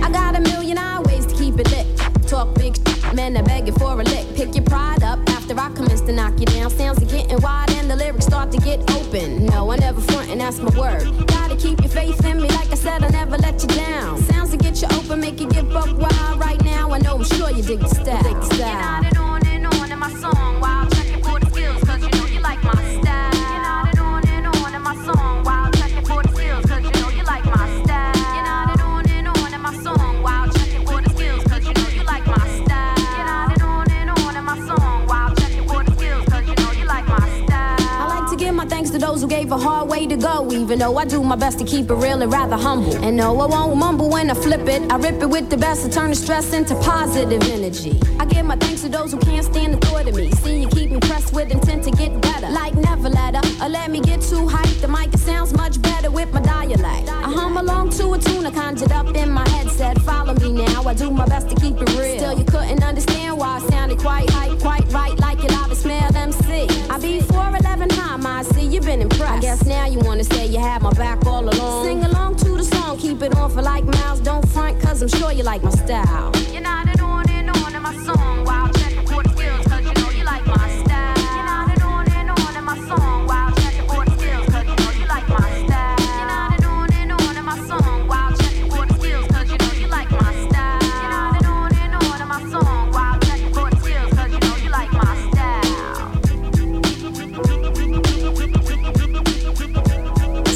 I got a million eye ways to keep it lit. Talk big shit, men are begging for a lick. Pick your pride up after I commence to knock you down. Sounds are getting wide and the lyrics start to get open. No, I never front and that's my word. Gotta keep your faith in me, like I said, I'll never let you down. Sounds to get you open, make you give up wild right now. I know I'm sure you dig the style. Dig the style. Nodded on and on in my song while a hard way to go, even though I do my best to keep it real and rather humble. And no, I won't mumble when I flip it. I rip it with the best to turn the stress into positive energy. I give my thanks to those who can't stand the thought of me. See you keep me pressed with intent to get better. Like never let up or let me get too hyped. The mic sounds much better with my dialect. I hum along to a tune I conjured up in my head. Said, follow me now. I do my best to keep it real. Still, you couldn't understand why I sounded quite hype, quite right, like it I smell MC. I be 4'11 high, my see you've been impressed. I guess now you wanna say you had my back all along. Sing along to the song, keep it on for like miles. Don't front, cause I'm sure you like my style. You nodded on and on in my song while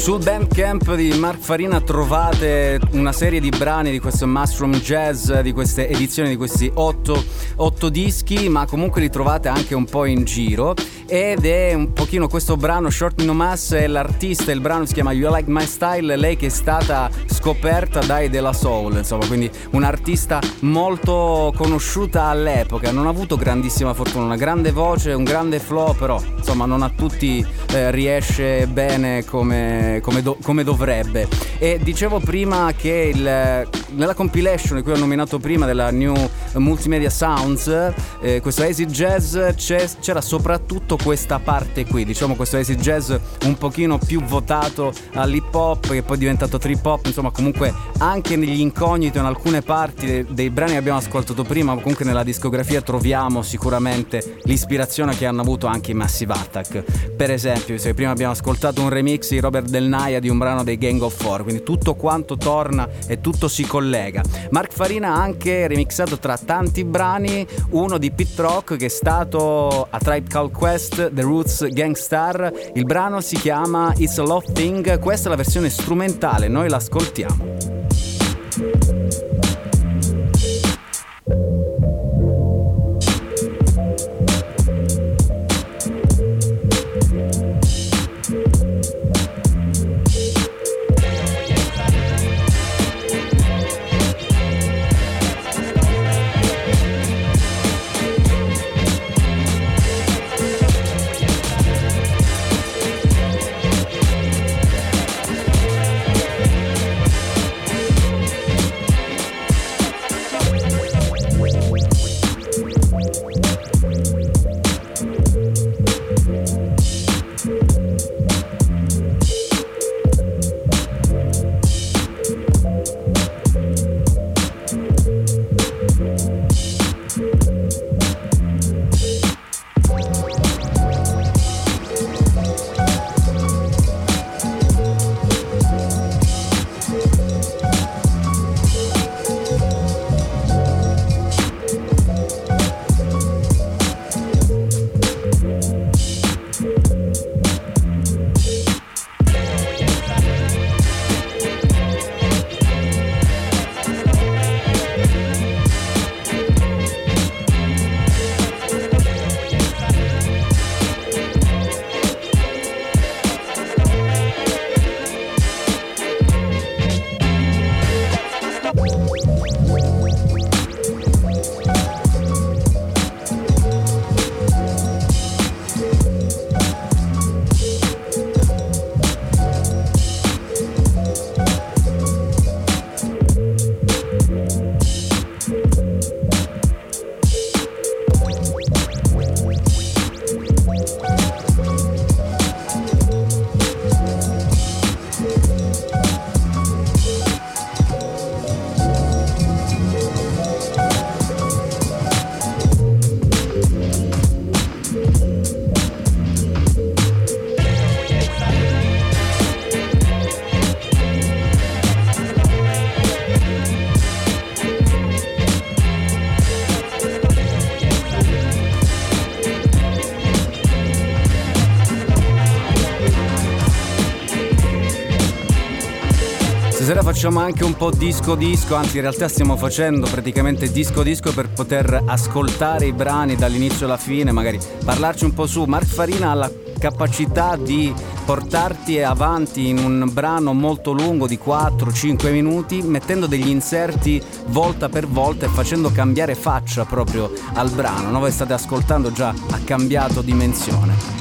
Sul Bandcamp di Mark Farina trovate una serie di brani di questo Mushroom Jazz, di queste edizioni di questi otto, otto dischi, ma comunque li trovate anche un po' in giro. Ed è un pochino questo brano, Short No Mass, è l'artista, il brano si chiama You Like My Style, lei che è stata scoperta dai della Soul, insomma, quindi un'artista molto conosciuta all'epoca, non ha avuto grandissima fortuna, una grande voce, un grande flow, però insomma non a tutti eh, riesce bene come, come, do- come dovrebbe. E dicevo prima che il, nella compilation di ho nominato prima della New Multimedia Sounds, eh, questo Easy Jazz c'era soprattutto questa parte qui, diciamo questo acid jazz un pochino più votato all'hip hop che poi è diventato trip hop, insomma comunque anche negli incogniti in alcune parti dei, brani che abbiamo ascoltato prima, ma comunque nella discografia troviamo sicuramente l'ispirazione che hanno avuto anche i Massive Attack. Per esempio, se prima abbiamo ascoltato un remix di Robert Del Naia di un brano dei Gang of Four, quindi tutto quanto torna e tutto si collega. Mark Farina ha anche remixato tra tanti brani uno di Pit Rock che è stato a Tribe Called Quest, The Roots Gangstar. Il brano si chiama It's a Love Thing, questa è la versione strumentale, noi l'ascoltiamo. Facciamo anche un po' disco disco, anzi in realtà stiamo facendo praticamente disco disco per poter ascoltare i brani dall'inizio alla fine, magari parlarci un po' su. Mark Farina ha la capacità di portarti avanti in un brano molto lungo di 4-5 minuti, mettendo degli inserti volta per volta e facendo cambiare faccia proprio al brano. No? Voi state ascoltando già ha cambiato dimensione.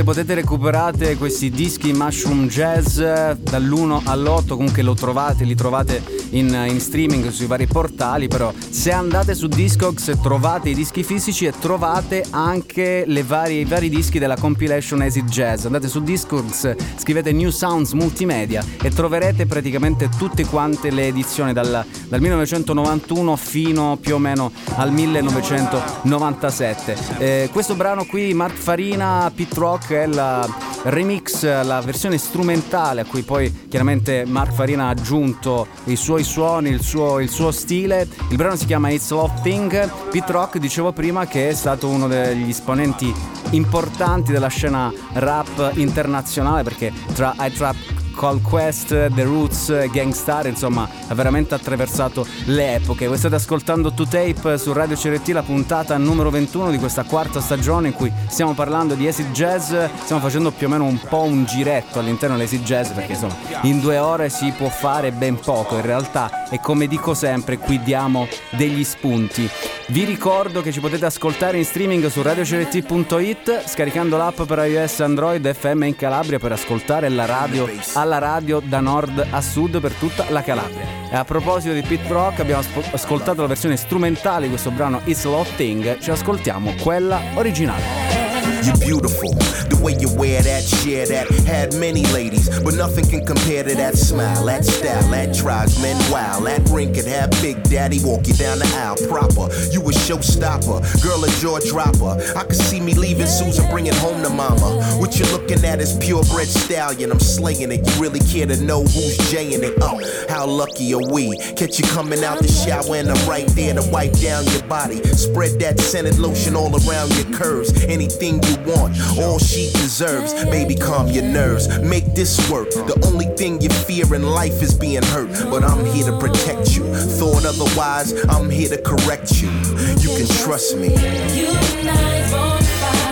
Se potete recuperate questi dischi Mushroom Jazz eh, dall'1 all'8 comunque lo trovate, li trovate in, in streaming sui vari portali, però se andate su Discogs trovate i dischi fisici e trovate anche varie, i vari dischi della compilation Acid Jazz. Andate su Discogs, scrivete New Sounds Multimedia e troverete praticamente tutte quante le edizioni dal, dal 1991 fino più o meno al 1997. Eh, questo brano qui, Mark Farina, Pit Rock, è la remix, la versione strumentale a cui poi chiaramente Mark Farina ha aggiunto i suoi suoni, il suo, il suo stile. Il brano si chiama It's Love Thing. Pete Rock, dicevo prima, che è stato uno degli esponenti importanti della scena rap internazionale perché tra I Trap Call Quest, The Roots, Gangstar, insomma ha veramente attraversato le epoche. Voi state ascoltando To Tape su Radio CRT, la puntata numero 21 di questa quarta stagione in cui stiamo parlando di acid jazz, stiamo facendo più o meno un po' un giretto all'interno dell'acid jazz perché insomma in due ore si può fare ben poco in realtà e come dico sempre qui diamo degli spunti. Vi ricordo che ci potete ascoltare in streaming su radiocrt.it scaricando l'app per iOS, Android, FM in Calabria per ascoltare la radio alla radio da nord a sud per tutta la Calabria. E a proposito di Pit Rock abbiamo ascoltato la versione strumentale di questo brano It's a Lot Thing, ci ascoltiamo quella originale. You're beautiful. The way you wear that, share that. Had many ladies, but nothing can compare to that smile, that style, that drives men wild. That ring could have Big Daddy walk you down the aisle proper. You a showstopper, girl a jaw dropper. I could see me leaving Susan, bringing home to mama. What you're looking at is purebred stallion. I'm slaying it. You really care to know who's jaying it? Oh, how lucky are we? Catch you coming out the shower and I'm right there to wipe down your body. Spread that scented lotion all around your curves. Anything you want, all she deserves. Baby, calm your nerves. Make this work. The only thing you fear in life is being hurt. But I'm here to protect you. Thought otherwise, I'm here to correct you. You can trust me.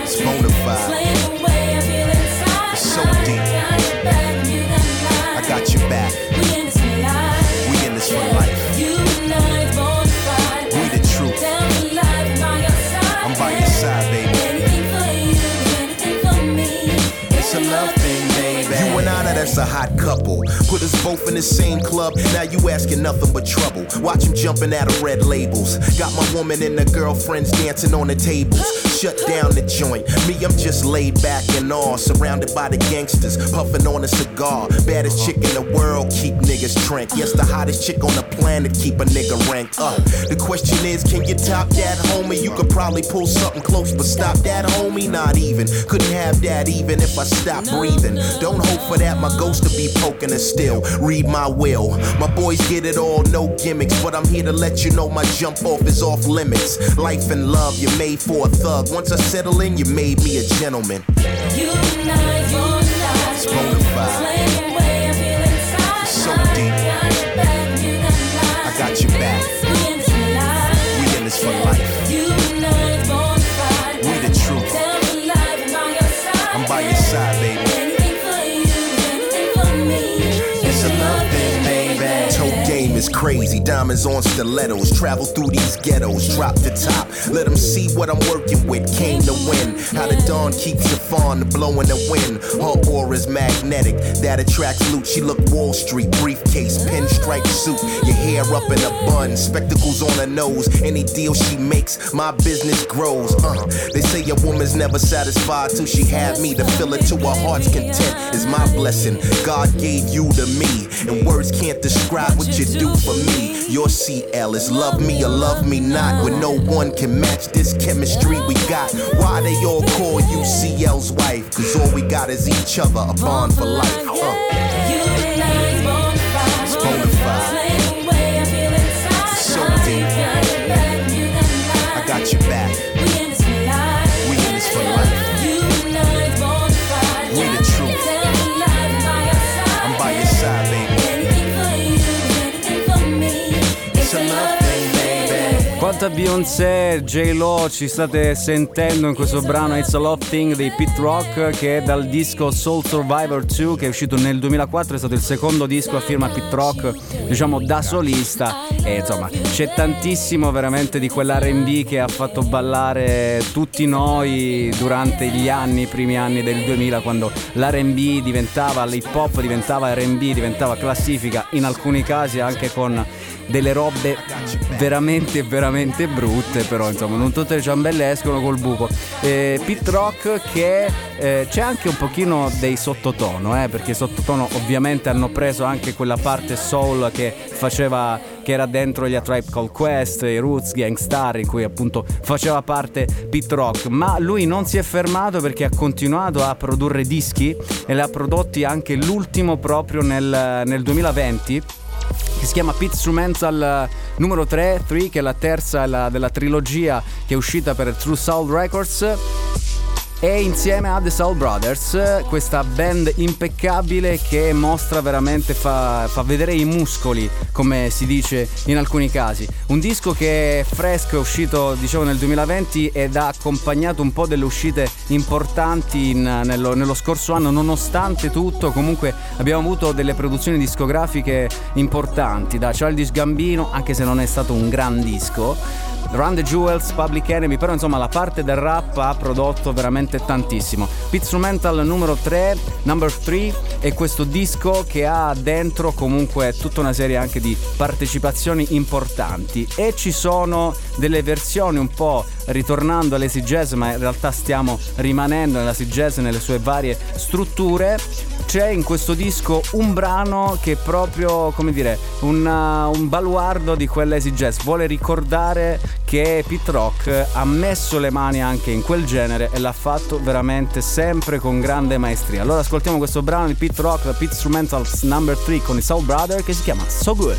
It's bona fide. That's a hot couple. Put us both in the same club. Now you asking nothing but trouble. Watch him jumping out of red labels. Got my woman and the girlfriends dancing on the tables. Shut down the joint. Me, I'm just laid back and all. Surrounded by the gangsters, puffing on a cigar. Baddest chick in the world, keep niggas trank. Yes, the hottest chick on the planet, keep a nigga ranked up. The question is, can you top that, homie? You could probably pull something close, but stop that, homie? Not even. Couldn't have that even if I stopped breathing. Don't hope for that, my ghost to be poking and still. Read my will. My boys get it all, no gimmicks, but I'm here to let you know my jump off is off limits. Life and love, you're made for a thug. Once I settle in, you made me a gentleman. It's bona fide. It's so deep. I got your back. We in this for life. Crazy. Diamonds on stilettos. Travel through these ghettos. Drop the top. Let them see what I'm working with. Came to win. How the dawn keeps the fawn blowing the wind. Her aura's magnetic. That attracts loot. She look Wall Street. Briefcase, pinstripe suit. Your hair up in a bun. Spectacles on her nose. Any deal she makes, my business grows. Uh, they say a woman's never satisfied till she had me to fill it to her heart's content. Is my blessing. God gave you to me. And words can't describe what you do for me. Your CL is love me or love me not. When no one can match this chemistry we got. Why they all call you CL's wife? Cause all we got is each other, a bond for life. Uh. Quanta Beyoncé, J-Lo ci state sentendo in questo brano It's a Love Thing dei Pit Rock che è dal disco Soul Survivor 2 che è uscito nel 2004, è stato il secondo disco a firma Pit Rock, diciamo da solista. E insomma c'è tantissimo veramente di quell'R&B che ha fatto ballare tutti noi durante gli anni, i primi anni del 2000 quando l'R&B diventava, l'hip hop diventava R&B, diventava classifica in alcuni casi anche con delle robe veramente veramente brutte però insomma non tutte le ciambelle escono col buco. Eh, Pit Rock che eh, c'è anche un pochino dei sottotono eh, perché sottotono ovviamente hanno preso anche quella parte soul che faceva che era dentro gli A Tribe Called Quest, i Roots, Gangstar in cui appunto faceva parte Pit Rock. Ma lui non si è fermato perché ha continuato a produrre dischi e li ha prodotti anche l'ultimo proprio nel, nel 2020 che si chiama Pit Instrumental eh, numero 3, 3 che è la terza la- della trilogia che è uscita per True Soul Records e insieme a The Soul Brothers, questa band impeccabile che mostra veramente, fa, fa vedere i muscoli, come si dice in alcuni casi. Un disco che è fresco, è uscito diciamo nel 2020 ed ha accompagnato un po' delle uscite importanti in- nello, nello scorso anno, nonostante tutto comunque abbiamo avuto delle produzioni discografiche importanti, da Childish Gambino, anche se non è stato un gran disco. Run the Jewels, Public Enemy, però insomma la parte del rap ha prodotto veramente tantissimo. Pitstrumental numero 3, number 3, è questo disco che ha dentro comunque tutta una serie anche di partecipazioni importanti e ci sono delle versioni un po' ritornando all'easy jazz, ma in realtà stiamo rimanendo nell'easy jazz nelle sue varie strutture. C'è in questo disco un brano che è proprio, come dire, un, uh, un baluardo di quell'easy jazz. Vuole ricordare che Pete Rock ha messo le mani anche in quel genere e l'ha fatto veramente sempre con grande maestria. Allora ascoltiamo questo brano di Pete Rock, Pete Instrumentals number 3 con i Soul Brother che si chiama So Good.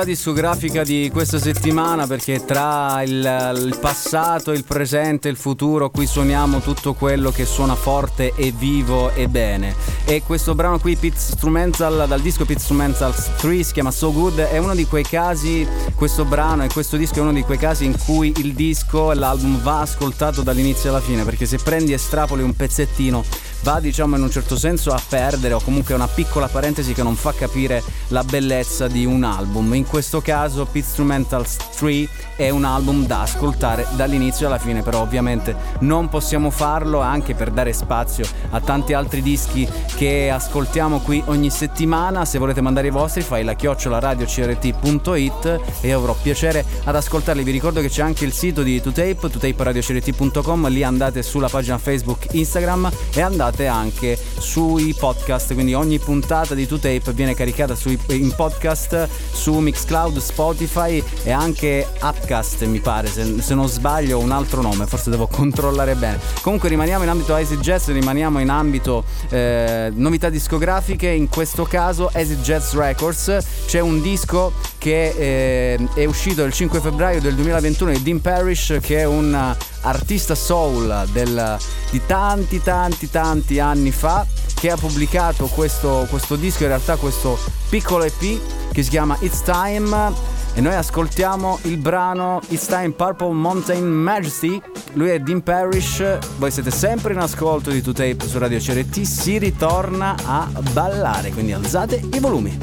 Novità discografica di questa settimana perché tra il, il passato, il presente e il futuro qui suoniamo tutto quello che suona forte e vivo e bene. E questo brano qui, Pit Instrumental, dal disco Pit Instrumental 3, si chiama So Good, è uno di quei casi, questo brano e questo disco è uno di quei casi in cui il disco, l'album va ascoltato dall'inizio alla fine perché se prendi e estrapoli un pezzettino va diciamo in un certo senso a perdere o comunque una piccola parentesi che non fa capire la bellezza di un album. In questo caso Pit Instrumentals 3 è un album da ascoltare dall'inizio alla fine, però ovviamente non possiamo farlo anche per dare spazio a tanti altri dischi che ascoltiamo qui ogni settimana. Se volete mandare i vostri fai la chiocciola radiocrt.it e avrò piacere ad ascoltarli. Vi ricordo che c'è anche il sito di 2Tape, 2taperadiocrt.com, lì andate sulla pagina Facebook, Instagram e andate anche sui podcast, quindi ogni puntata di 2Tape viene caricata sui- in podcast su Mixcloud, Spotify e anche Upcast mi pare, se, se non sbaglio un altro nome, forse devo controllare bene. Comunque rimaniamo in ambito Acid Jazz, rimaniamo in ambito eh, novità discografiche, in questo caso Acid Jazz Records, c'è un disco che eh, è uscito il 5 febbraio del 2021 di Dean Parrish che è un artista soul del, di tanti tanti tanti anni fa che ha pubblicato questo, questo disco, in realtà questo piccolo EP che si chiama It's Time e noi ascoltiamo il brano It's Time Purple Mountain Majesty. Lui è Dean Parrish, voi siete sempre in ascolto di 2Tape su Radio CRT, si ritorna a ballare, quindi alzate i volumi.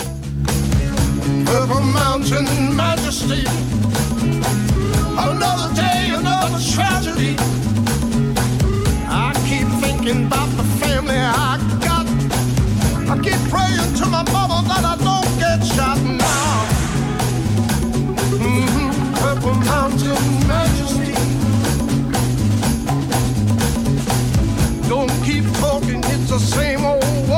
Purple Mountain Majesty Another day, another tragedy. I keep thinking about the family I got. I keep praying to my mama that I don't get shot now. Mm-hmm. Purple Mountain Majesty. Don't keep talking, it's the same old.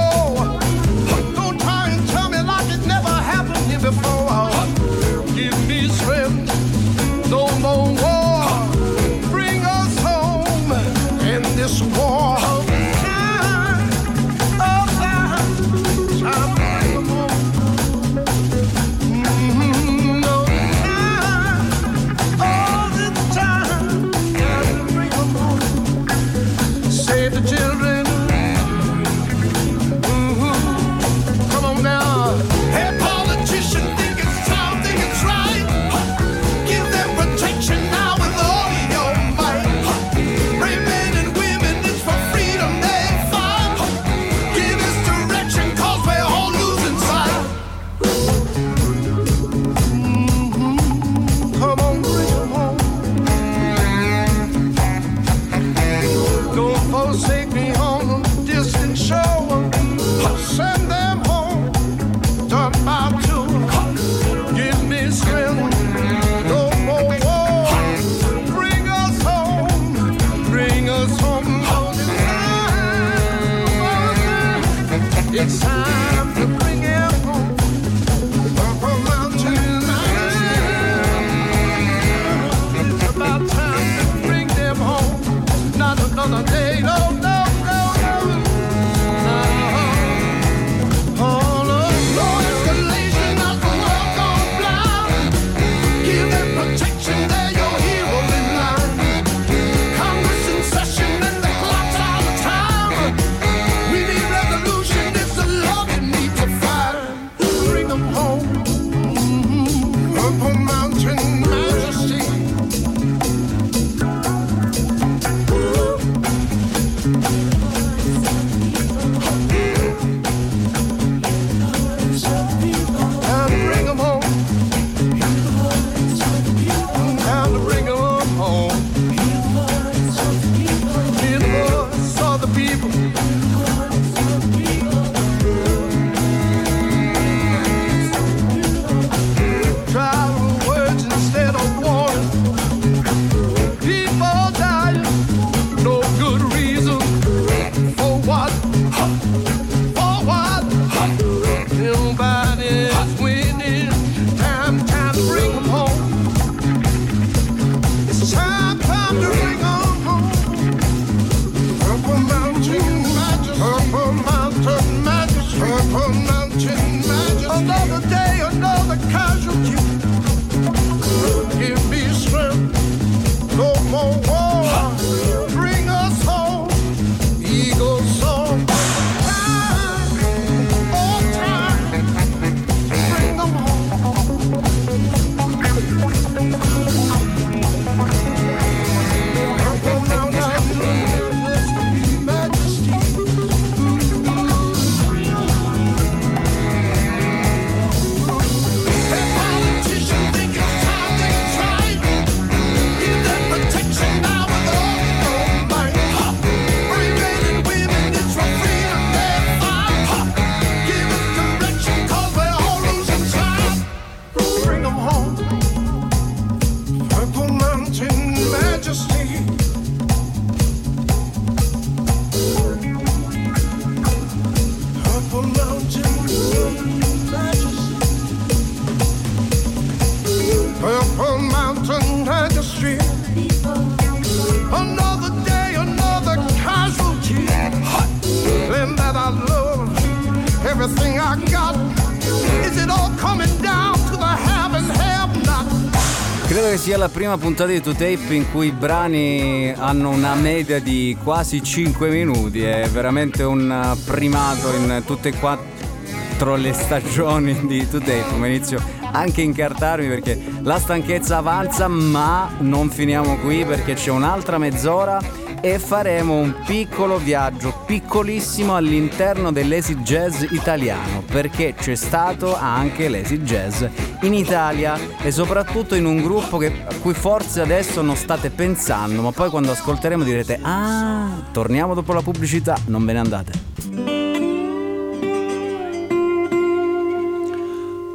la prima puntata di Two Tape in cui i brani hanno una media di quasi 5 minuti, è veramente un primato in tutte e quattro le stagioni di Two Tape, come inizio anche a incartarmi perché la stanchezza avanza ma non finiamo qui perché c'è un'altra mezz'ora e faremo un piccolo viaggio piccolissimo all'interno dell'easy jazz italiano perché c'è stato anche l'easy jazz in Italia e soprattutto in un gruppo che- a cui forse adesso non state pensando, ma poi quando ascolteremo direte "Ah, torniamo dopo la pubblicità, non ve ne andate".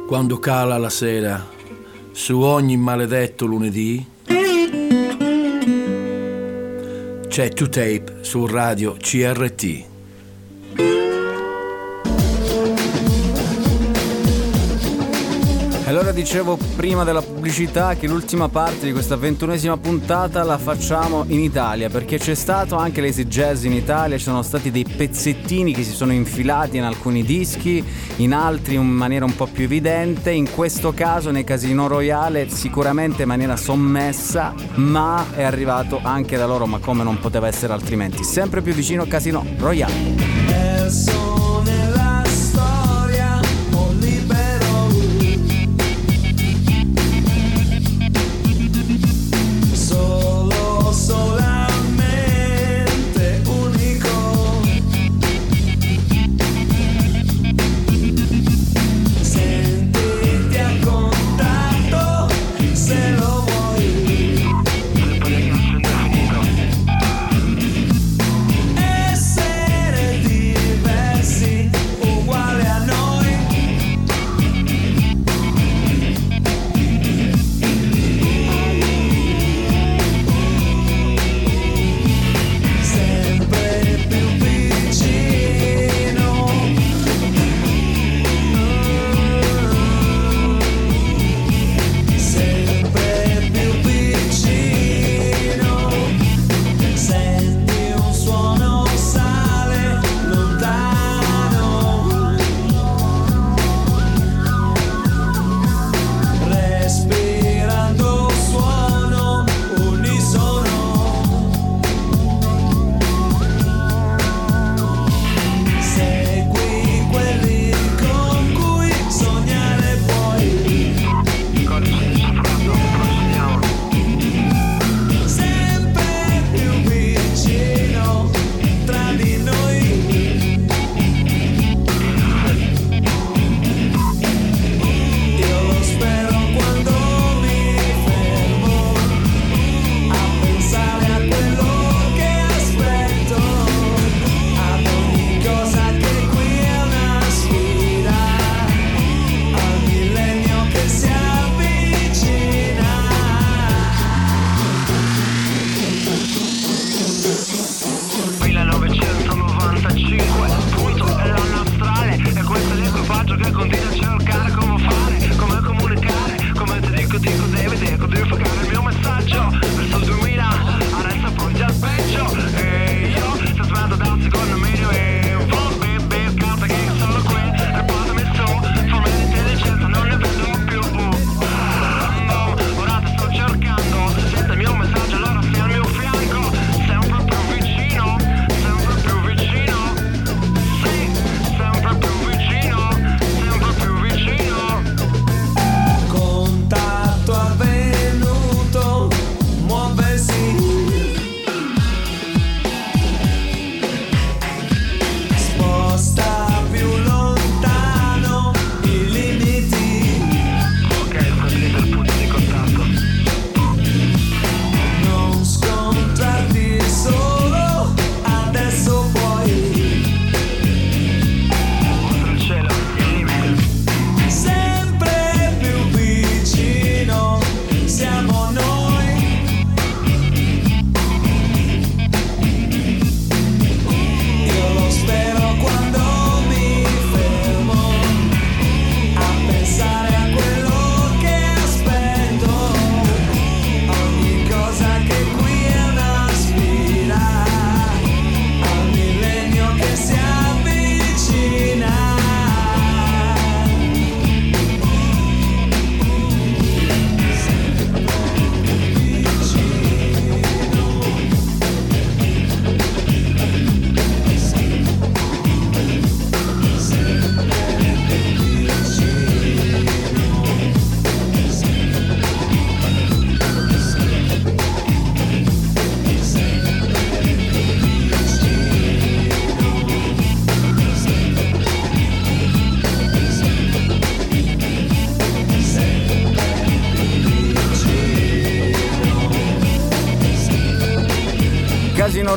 Quando cala la sera su ogni maledetto lunedì c'è 2Tape su radio CRT. Allora dicevo prima della pubblicità che l'ultima parte di questa ventunesima puntata la facciamo in Italia perché c'è stato anche l'Easy Jazz in Italia, ci sono stati dei pezzettini che si sono infilati in alcuni dischi, in altri in maniera un po' più evidente, in questo caso nei Casino Royale sicuramente in maniera sommessa, ma è arrivato anche da loro, ma come non poteva essere altrimenti, sempre più vicino Casino Royale.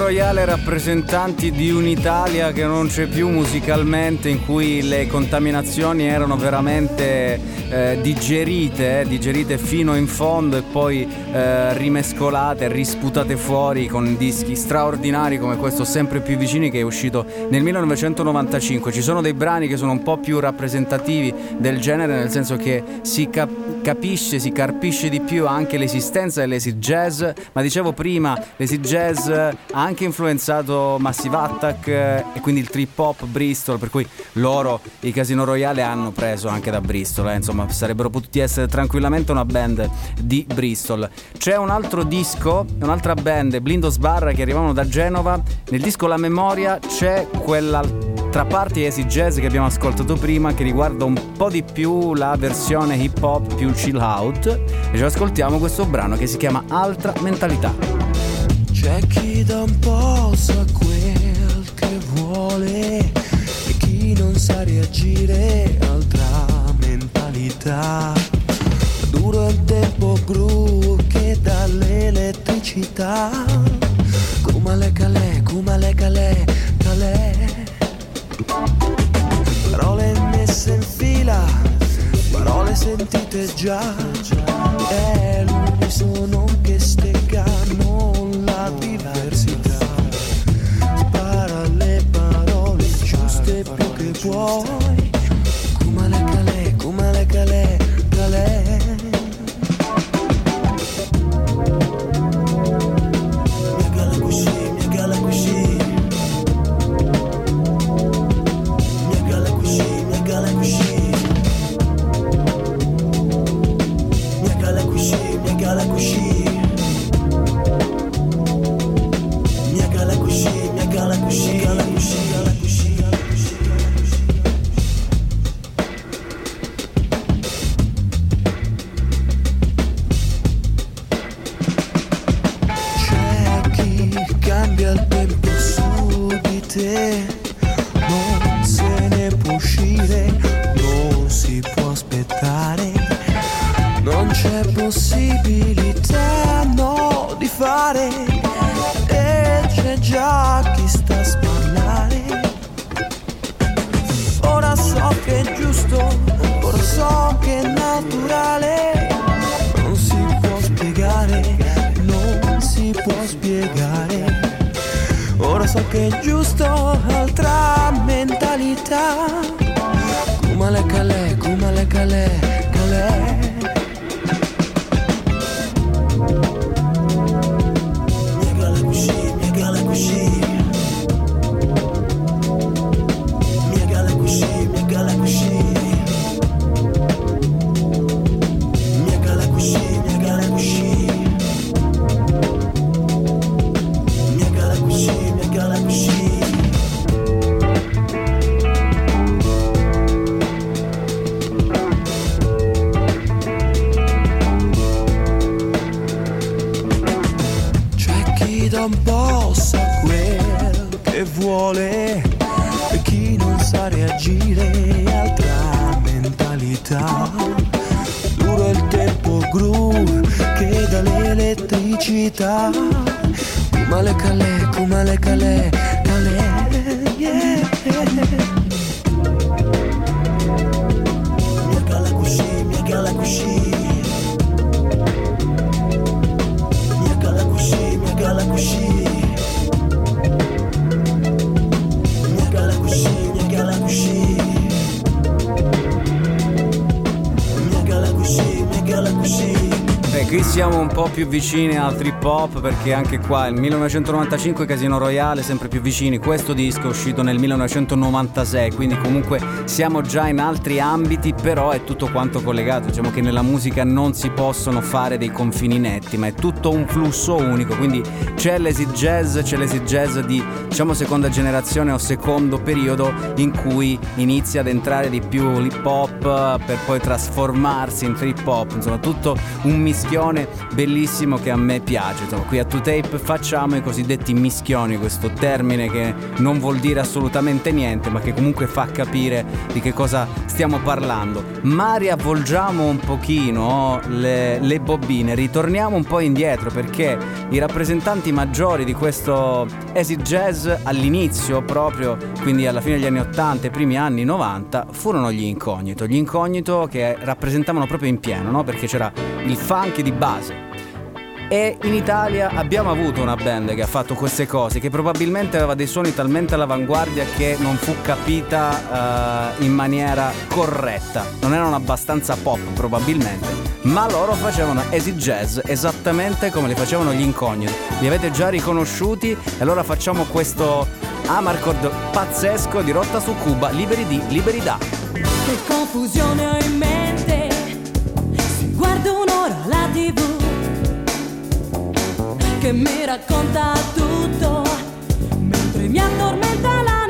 Royale rappresentanti di un'Italia che non c'è più musicalmente, in cui le contaminazioni erano veramente eh, digerite, eh, digerite fino in fondo e poi eh, rimescolate, risputate fuori con dischi straordinari come questo Sempre più vicini che è uscito nel 1995. Ci sono dei brani che sono un po' più rappresentativi del genere, nel senso che si cap- capisce, si carpisce di più anche l'esistenza dell'acid jazz, ma dicevo prima, l'acid jazz ha anche influenzato Massive Attack eh, e quindi il trip hop Bristol, per cui loro, i Casino Royale, hanno preso anche da Bristol, eh, insomma sarebbero potuti essere tranquillamente una band di Bristol. C'è un altro disco, un'altra band, Blindo Sbarra, che arrivavano da Genova, nel disco La Memoria c'è quell'altra parte di acid jazz che abbiamo ascoltato prima che riguarda un po' di più la versione hip hop più chill out e ci ascoltiamo questo brano che si chiama Altra Mentalità. C'è chi da un po' sa quel che vuole e chi non sa reagire, altra mentalità. Duro il tempo groove che dà l'elettricità. Come le calè, come le calè, calè. Parole messe in fila, parole sentite già. È l'unisono che steccano la diversità. Spara le parole giuste più che puoi. Mentalità. Come le calè, come più vicini al trip hop perché anche qua il 1995 Casino Royale, sempre più vicini. Questo disco è uscito nel 1996, quindi comunque siamo già in altri ambiti, però è tutto quanto collegato. Diciamo che nella musica non si possono fare dei confini netti, ma è tutto un flusso unico. Quindi c'è l'acid jazz, c'è l'acid jazz di diciamo seconda generazione o secondo periodo in cui inizia ad entrare di più l'hip hop per poi trasformarsi in trip hop, insomma tutto un mischione mischione bellissimo che a me piace. Insomma, qui a 2Tape facciamo i cosiddetti mischioni, questo termine che non vuol dire assolutamente niente, ma che comunque fa capire di che cosa stiamo parlando. Ma riavvolgiamo un pochino le, le bobine, ritorniamo un po' indietro perché i rappresentanti maggiori di questo acid jazz all'inizio proprio, quindi alla fine degli anni 80 e primi anni 90, furono gli incognito, gli incognito che rappresentavano proprio in pieno, no? perché c'era il funk di base. E in Italia abbiamo avuto una band che ha fatto queste cose, che probabilmente aveva dei suoni talmente all'avanguardia che non fu capita eh, in maniera corretta. Non erano abbastanza pop probabilmente, ma loro facevano acid jazz esattamente come li facevano gli incogniti. Li avete già riconosciuti e allora facciamo questo Amarcord pazzesco di rotta su Cuba, liberi di, liberi da. Che confusione ho in mente se guardo un'ora la tv che mi racconta tutto mentre mi addormenta l'anima.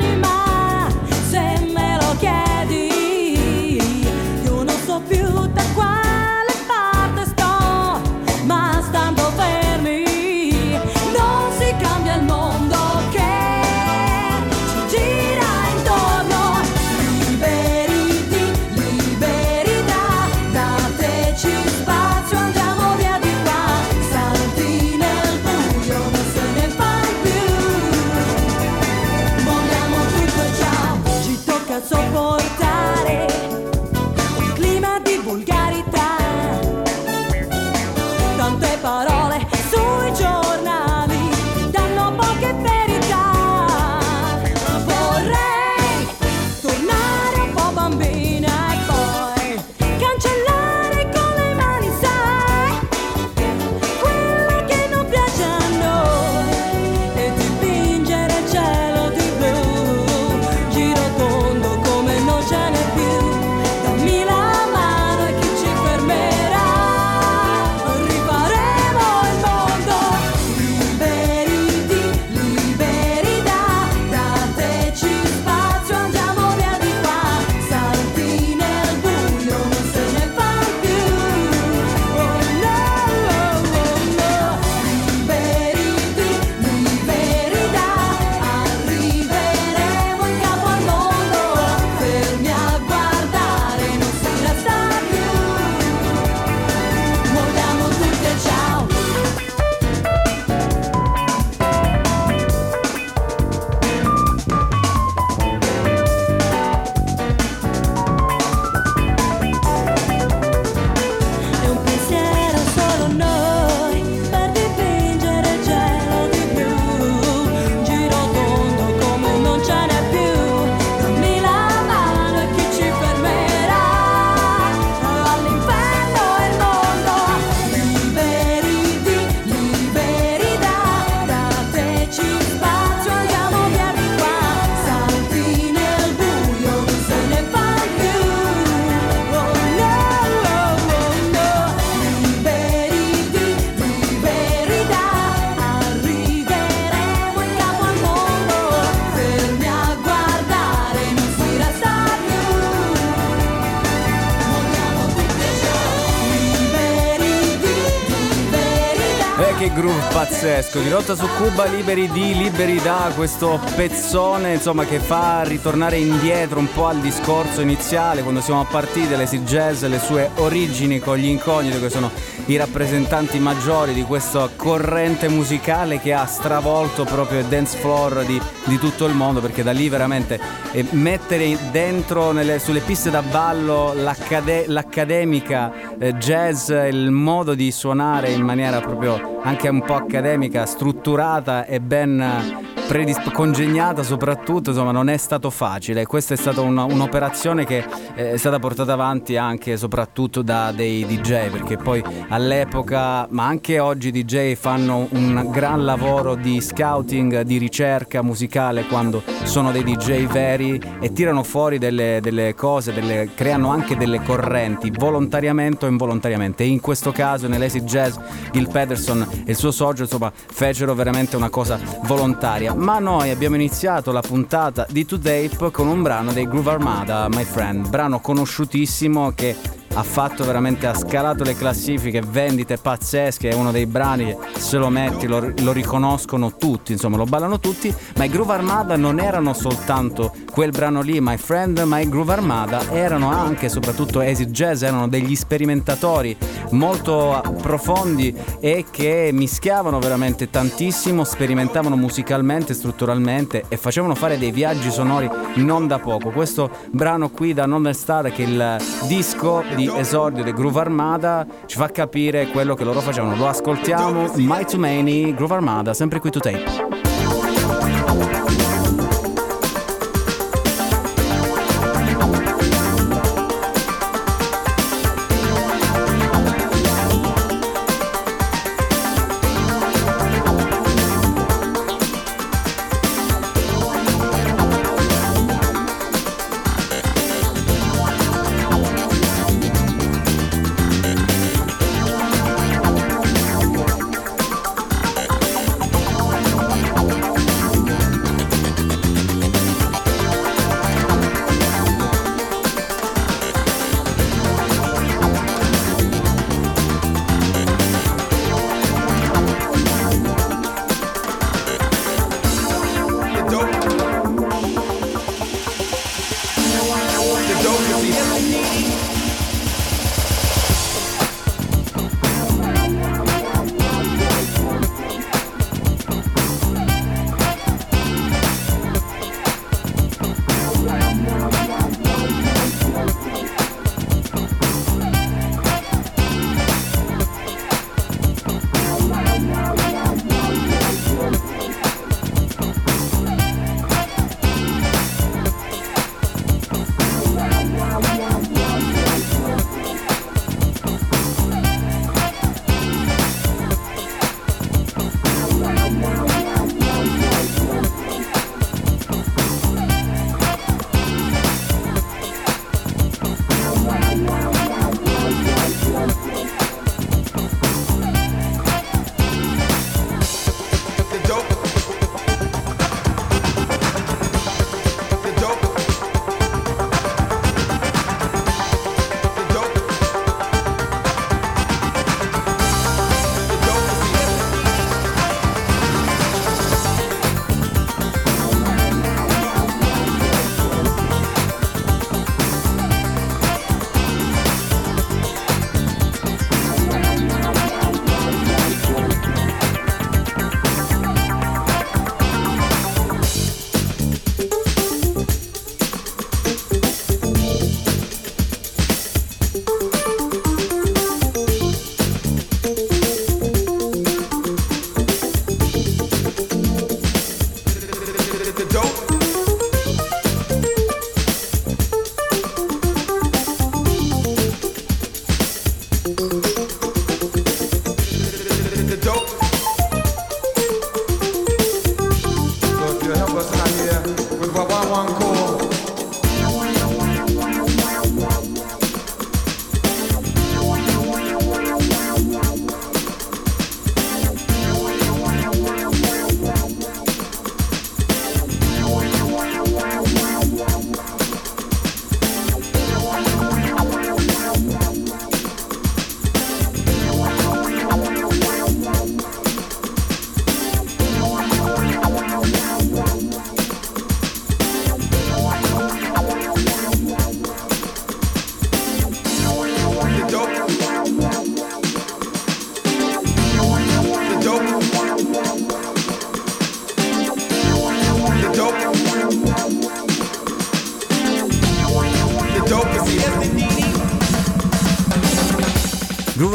Pazzesco, di rotta su Cuba liberi di, liberi da, questo pezzone insomma che fa ritornare indietro un po' al discorso iniziale quando siamo partiti dall'acid jazz, le sue origini con gli incogniti che sono i rappresentanti maggiori di questa corrente musicale che ha stravolto proprio il dance floor di, di tutto il mondo perché da lì veramente eh, mettere dentro nelle- sulle piste da ballo l'accade- l'accademica jazz, il modo di suonare in maniera proprio anche un po' accademica, strutturata e ben eh, predisp- congegnata soprattutto, insomma non è stato facile. Questa è stata una- un'operazione che eh, è stata portata avanti anche e soprattutto da dei DJ, perché poi all'epoca, ma anche oggi i DJ fanno un gran lavoro di scouting, di ricerca musicale quando sono dei DJ veri e tirano fuori delle, delle cose, delle- creano anche delle correnti, volontariamente o involontariamente. E in questo caso nell'acid jazz Gil Pederson e il suo socio insomma fecero veramente una cosa volontaria. Ma noi abbiamo iniziato la puntata di To Tape con un brano dei Groove Armada, My Friend, brano conosciutissimo che ha fatto veramente, ha scalato le classifiche, vendite pazzesche, è uno dei brani che se lo metti lo, lo riconoscono tutti, insomma lo ballano tutti, ma i Groove Armada non erano soltanto quel brano lì, My Friend, ma i Groove Armada erano anche e soprattutto acid jazz, erano degli sperimentatori molto profondi e che mischiavano veramente tantissimo, sperimentavano musicalmente, strutturalmente e facevano fare dei viaggi sonori non da poco. Questo brano qui da Northern Star che è il disco di esordio dei Groove Armada ci fa capire quello che loro facevano. Lo ascoltiamo, My Too Many, Groove Armada, sempre qui to tape.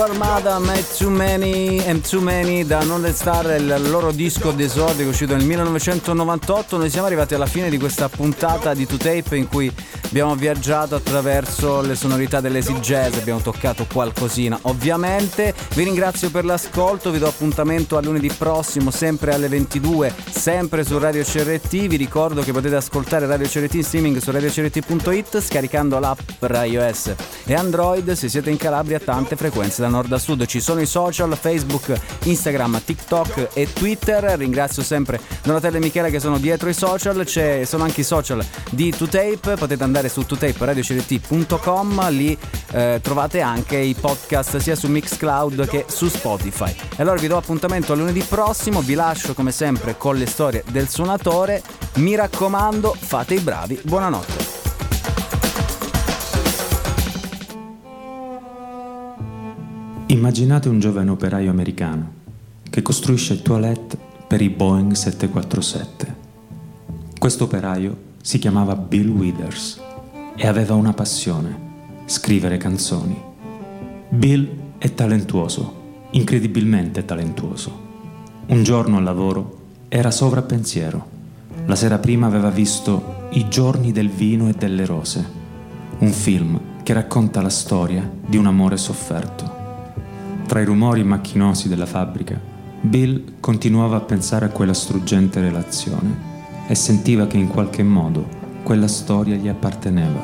Armada, Met Too Many and Too Many da Non Dead Star, il loro disco d'esordio uscito nel 1998. Noi siamo arrivati alla fine di questa puntata di 2Tape in cui abbiamo viaggiato attraverso le sonorità dell'easy jazz, abbiamo toccato qualcosina ovviamente. Vi ringrazio per l'ascolto, vi do appuntamento a lunedì prossimo, sempre alle 22, sempre su Radio CRT. Vi ricordo che potete ascoltare Radio CRT in streaming su radiocrt.it scaricando l'app per iOS e Android se siete in Calabria tante frequenze da nord a sud, ci sono i social, Facebook, Instagram, TikTok e Twitter. Ringrazio sempre Donatello e Michele che sono dietro i social, C'è- sono anche i social di 2Tape, potete andare su 2tape.radiocrt.com, lì eh, trovate anche i podcast sia su Mixcloud che su Spotify. E allora vi do appuntamento a lunedì prossimo, vi lascio come sempre con le storie del suonatore, mi raccomando fate i bravi, buonanotte. Immaginate un giovane operaio americano che costruisce toilette per i Boeing 747. Questo operaio si chiamava Bill Withers e aveva una passione, scrivere canzoni. Bill è talentuoso, incredibilmente talentuoso. Un giorno al lavoro era sovrappensiero. La sera prima aveva visto I giorni del vino e delle rose, un film che racconta la storia di un amore sofferto. Tra i rumori macchinosi della fabbrica, Bill continuava a pensare a quella struggente relazione e sentiva che in qualche modo quella storia gli apparteneva.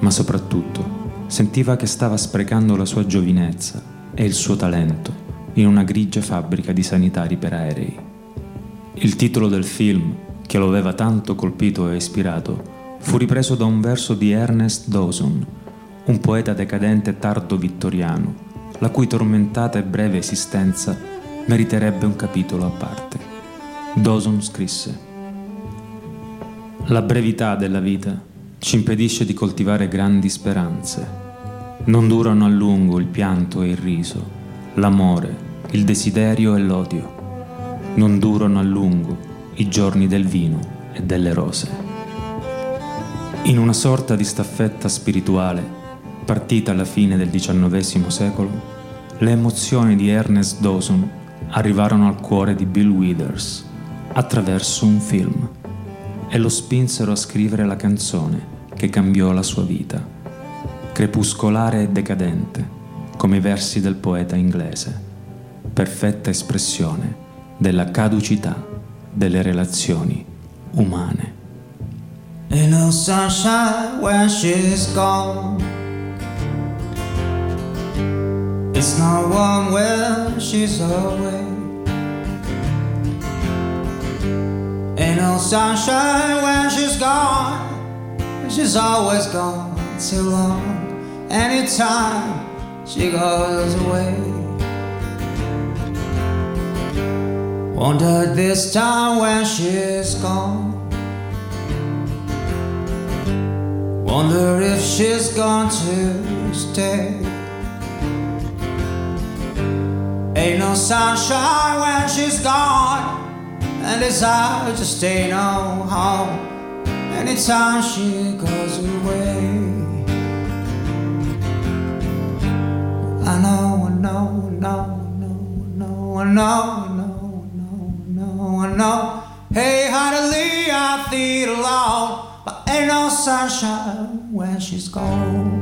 Ma soprattutto sentiva che stava sprecando la sua giovinezza e il suo talento in una grigia fabbrica di sanitari per aerei. Il titolo del film, che lo aveva tanto colpito e ispirato, fu ripreso da un verso di Ernest Dawson, un poeta decadente tardo vittoriano, la cui tormentata e breve esistenza meriterebbe un capitolo a parte. Dawson scrisse: La brevità della vita ci impedisce di coltivare grandi speranze. Non durano a lungo il pianto e il riso, l'amore, il desiderio e l'odio. Non durano a lungo i giorni del vino e delle rose. In una sorta di staffetta spirituale, partita alla fine del XIX secolo, le emozioni di Ernest Dawson arrivarono al cuore di Bill Withers attraverso un film e lo spinsero a scrivere la canzone che cambiò la sua vita, crepuscolare e decadente, come i versi del poeta inglese, perfetta espressione della caducità delle relazioni umane. Ain't no sunshine when she's gone. It's not warm when she's away. Ain't no sunshine when she's gone. She's always gone too long. Anytime she goes away. Wonder this time when she's gone. Wonder if she's gone to stay. Ain't no sunshine when she's gone, and hard to stay no home anytime she goes away. I know, I know, I know, I know, I know, I know, I know, I know. Hey, Honey, I feel alone, but ain't no sunshine when she's gone.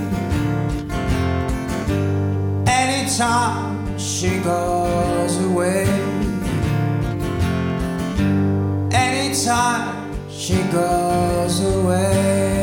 Anytime she goes away. Anytime she goes away.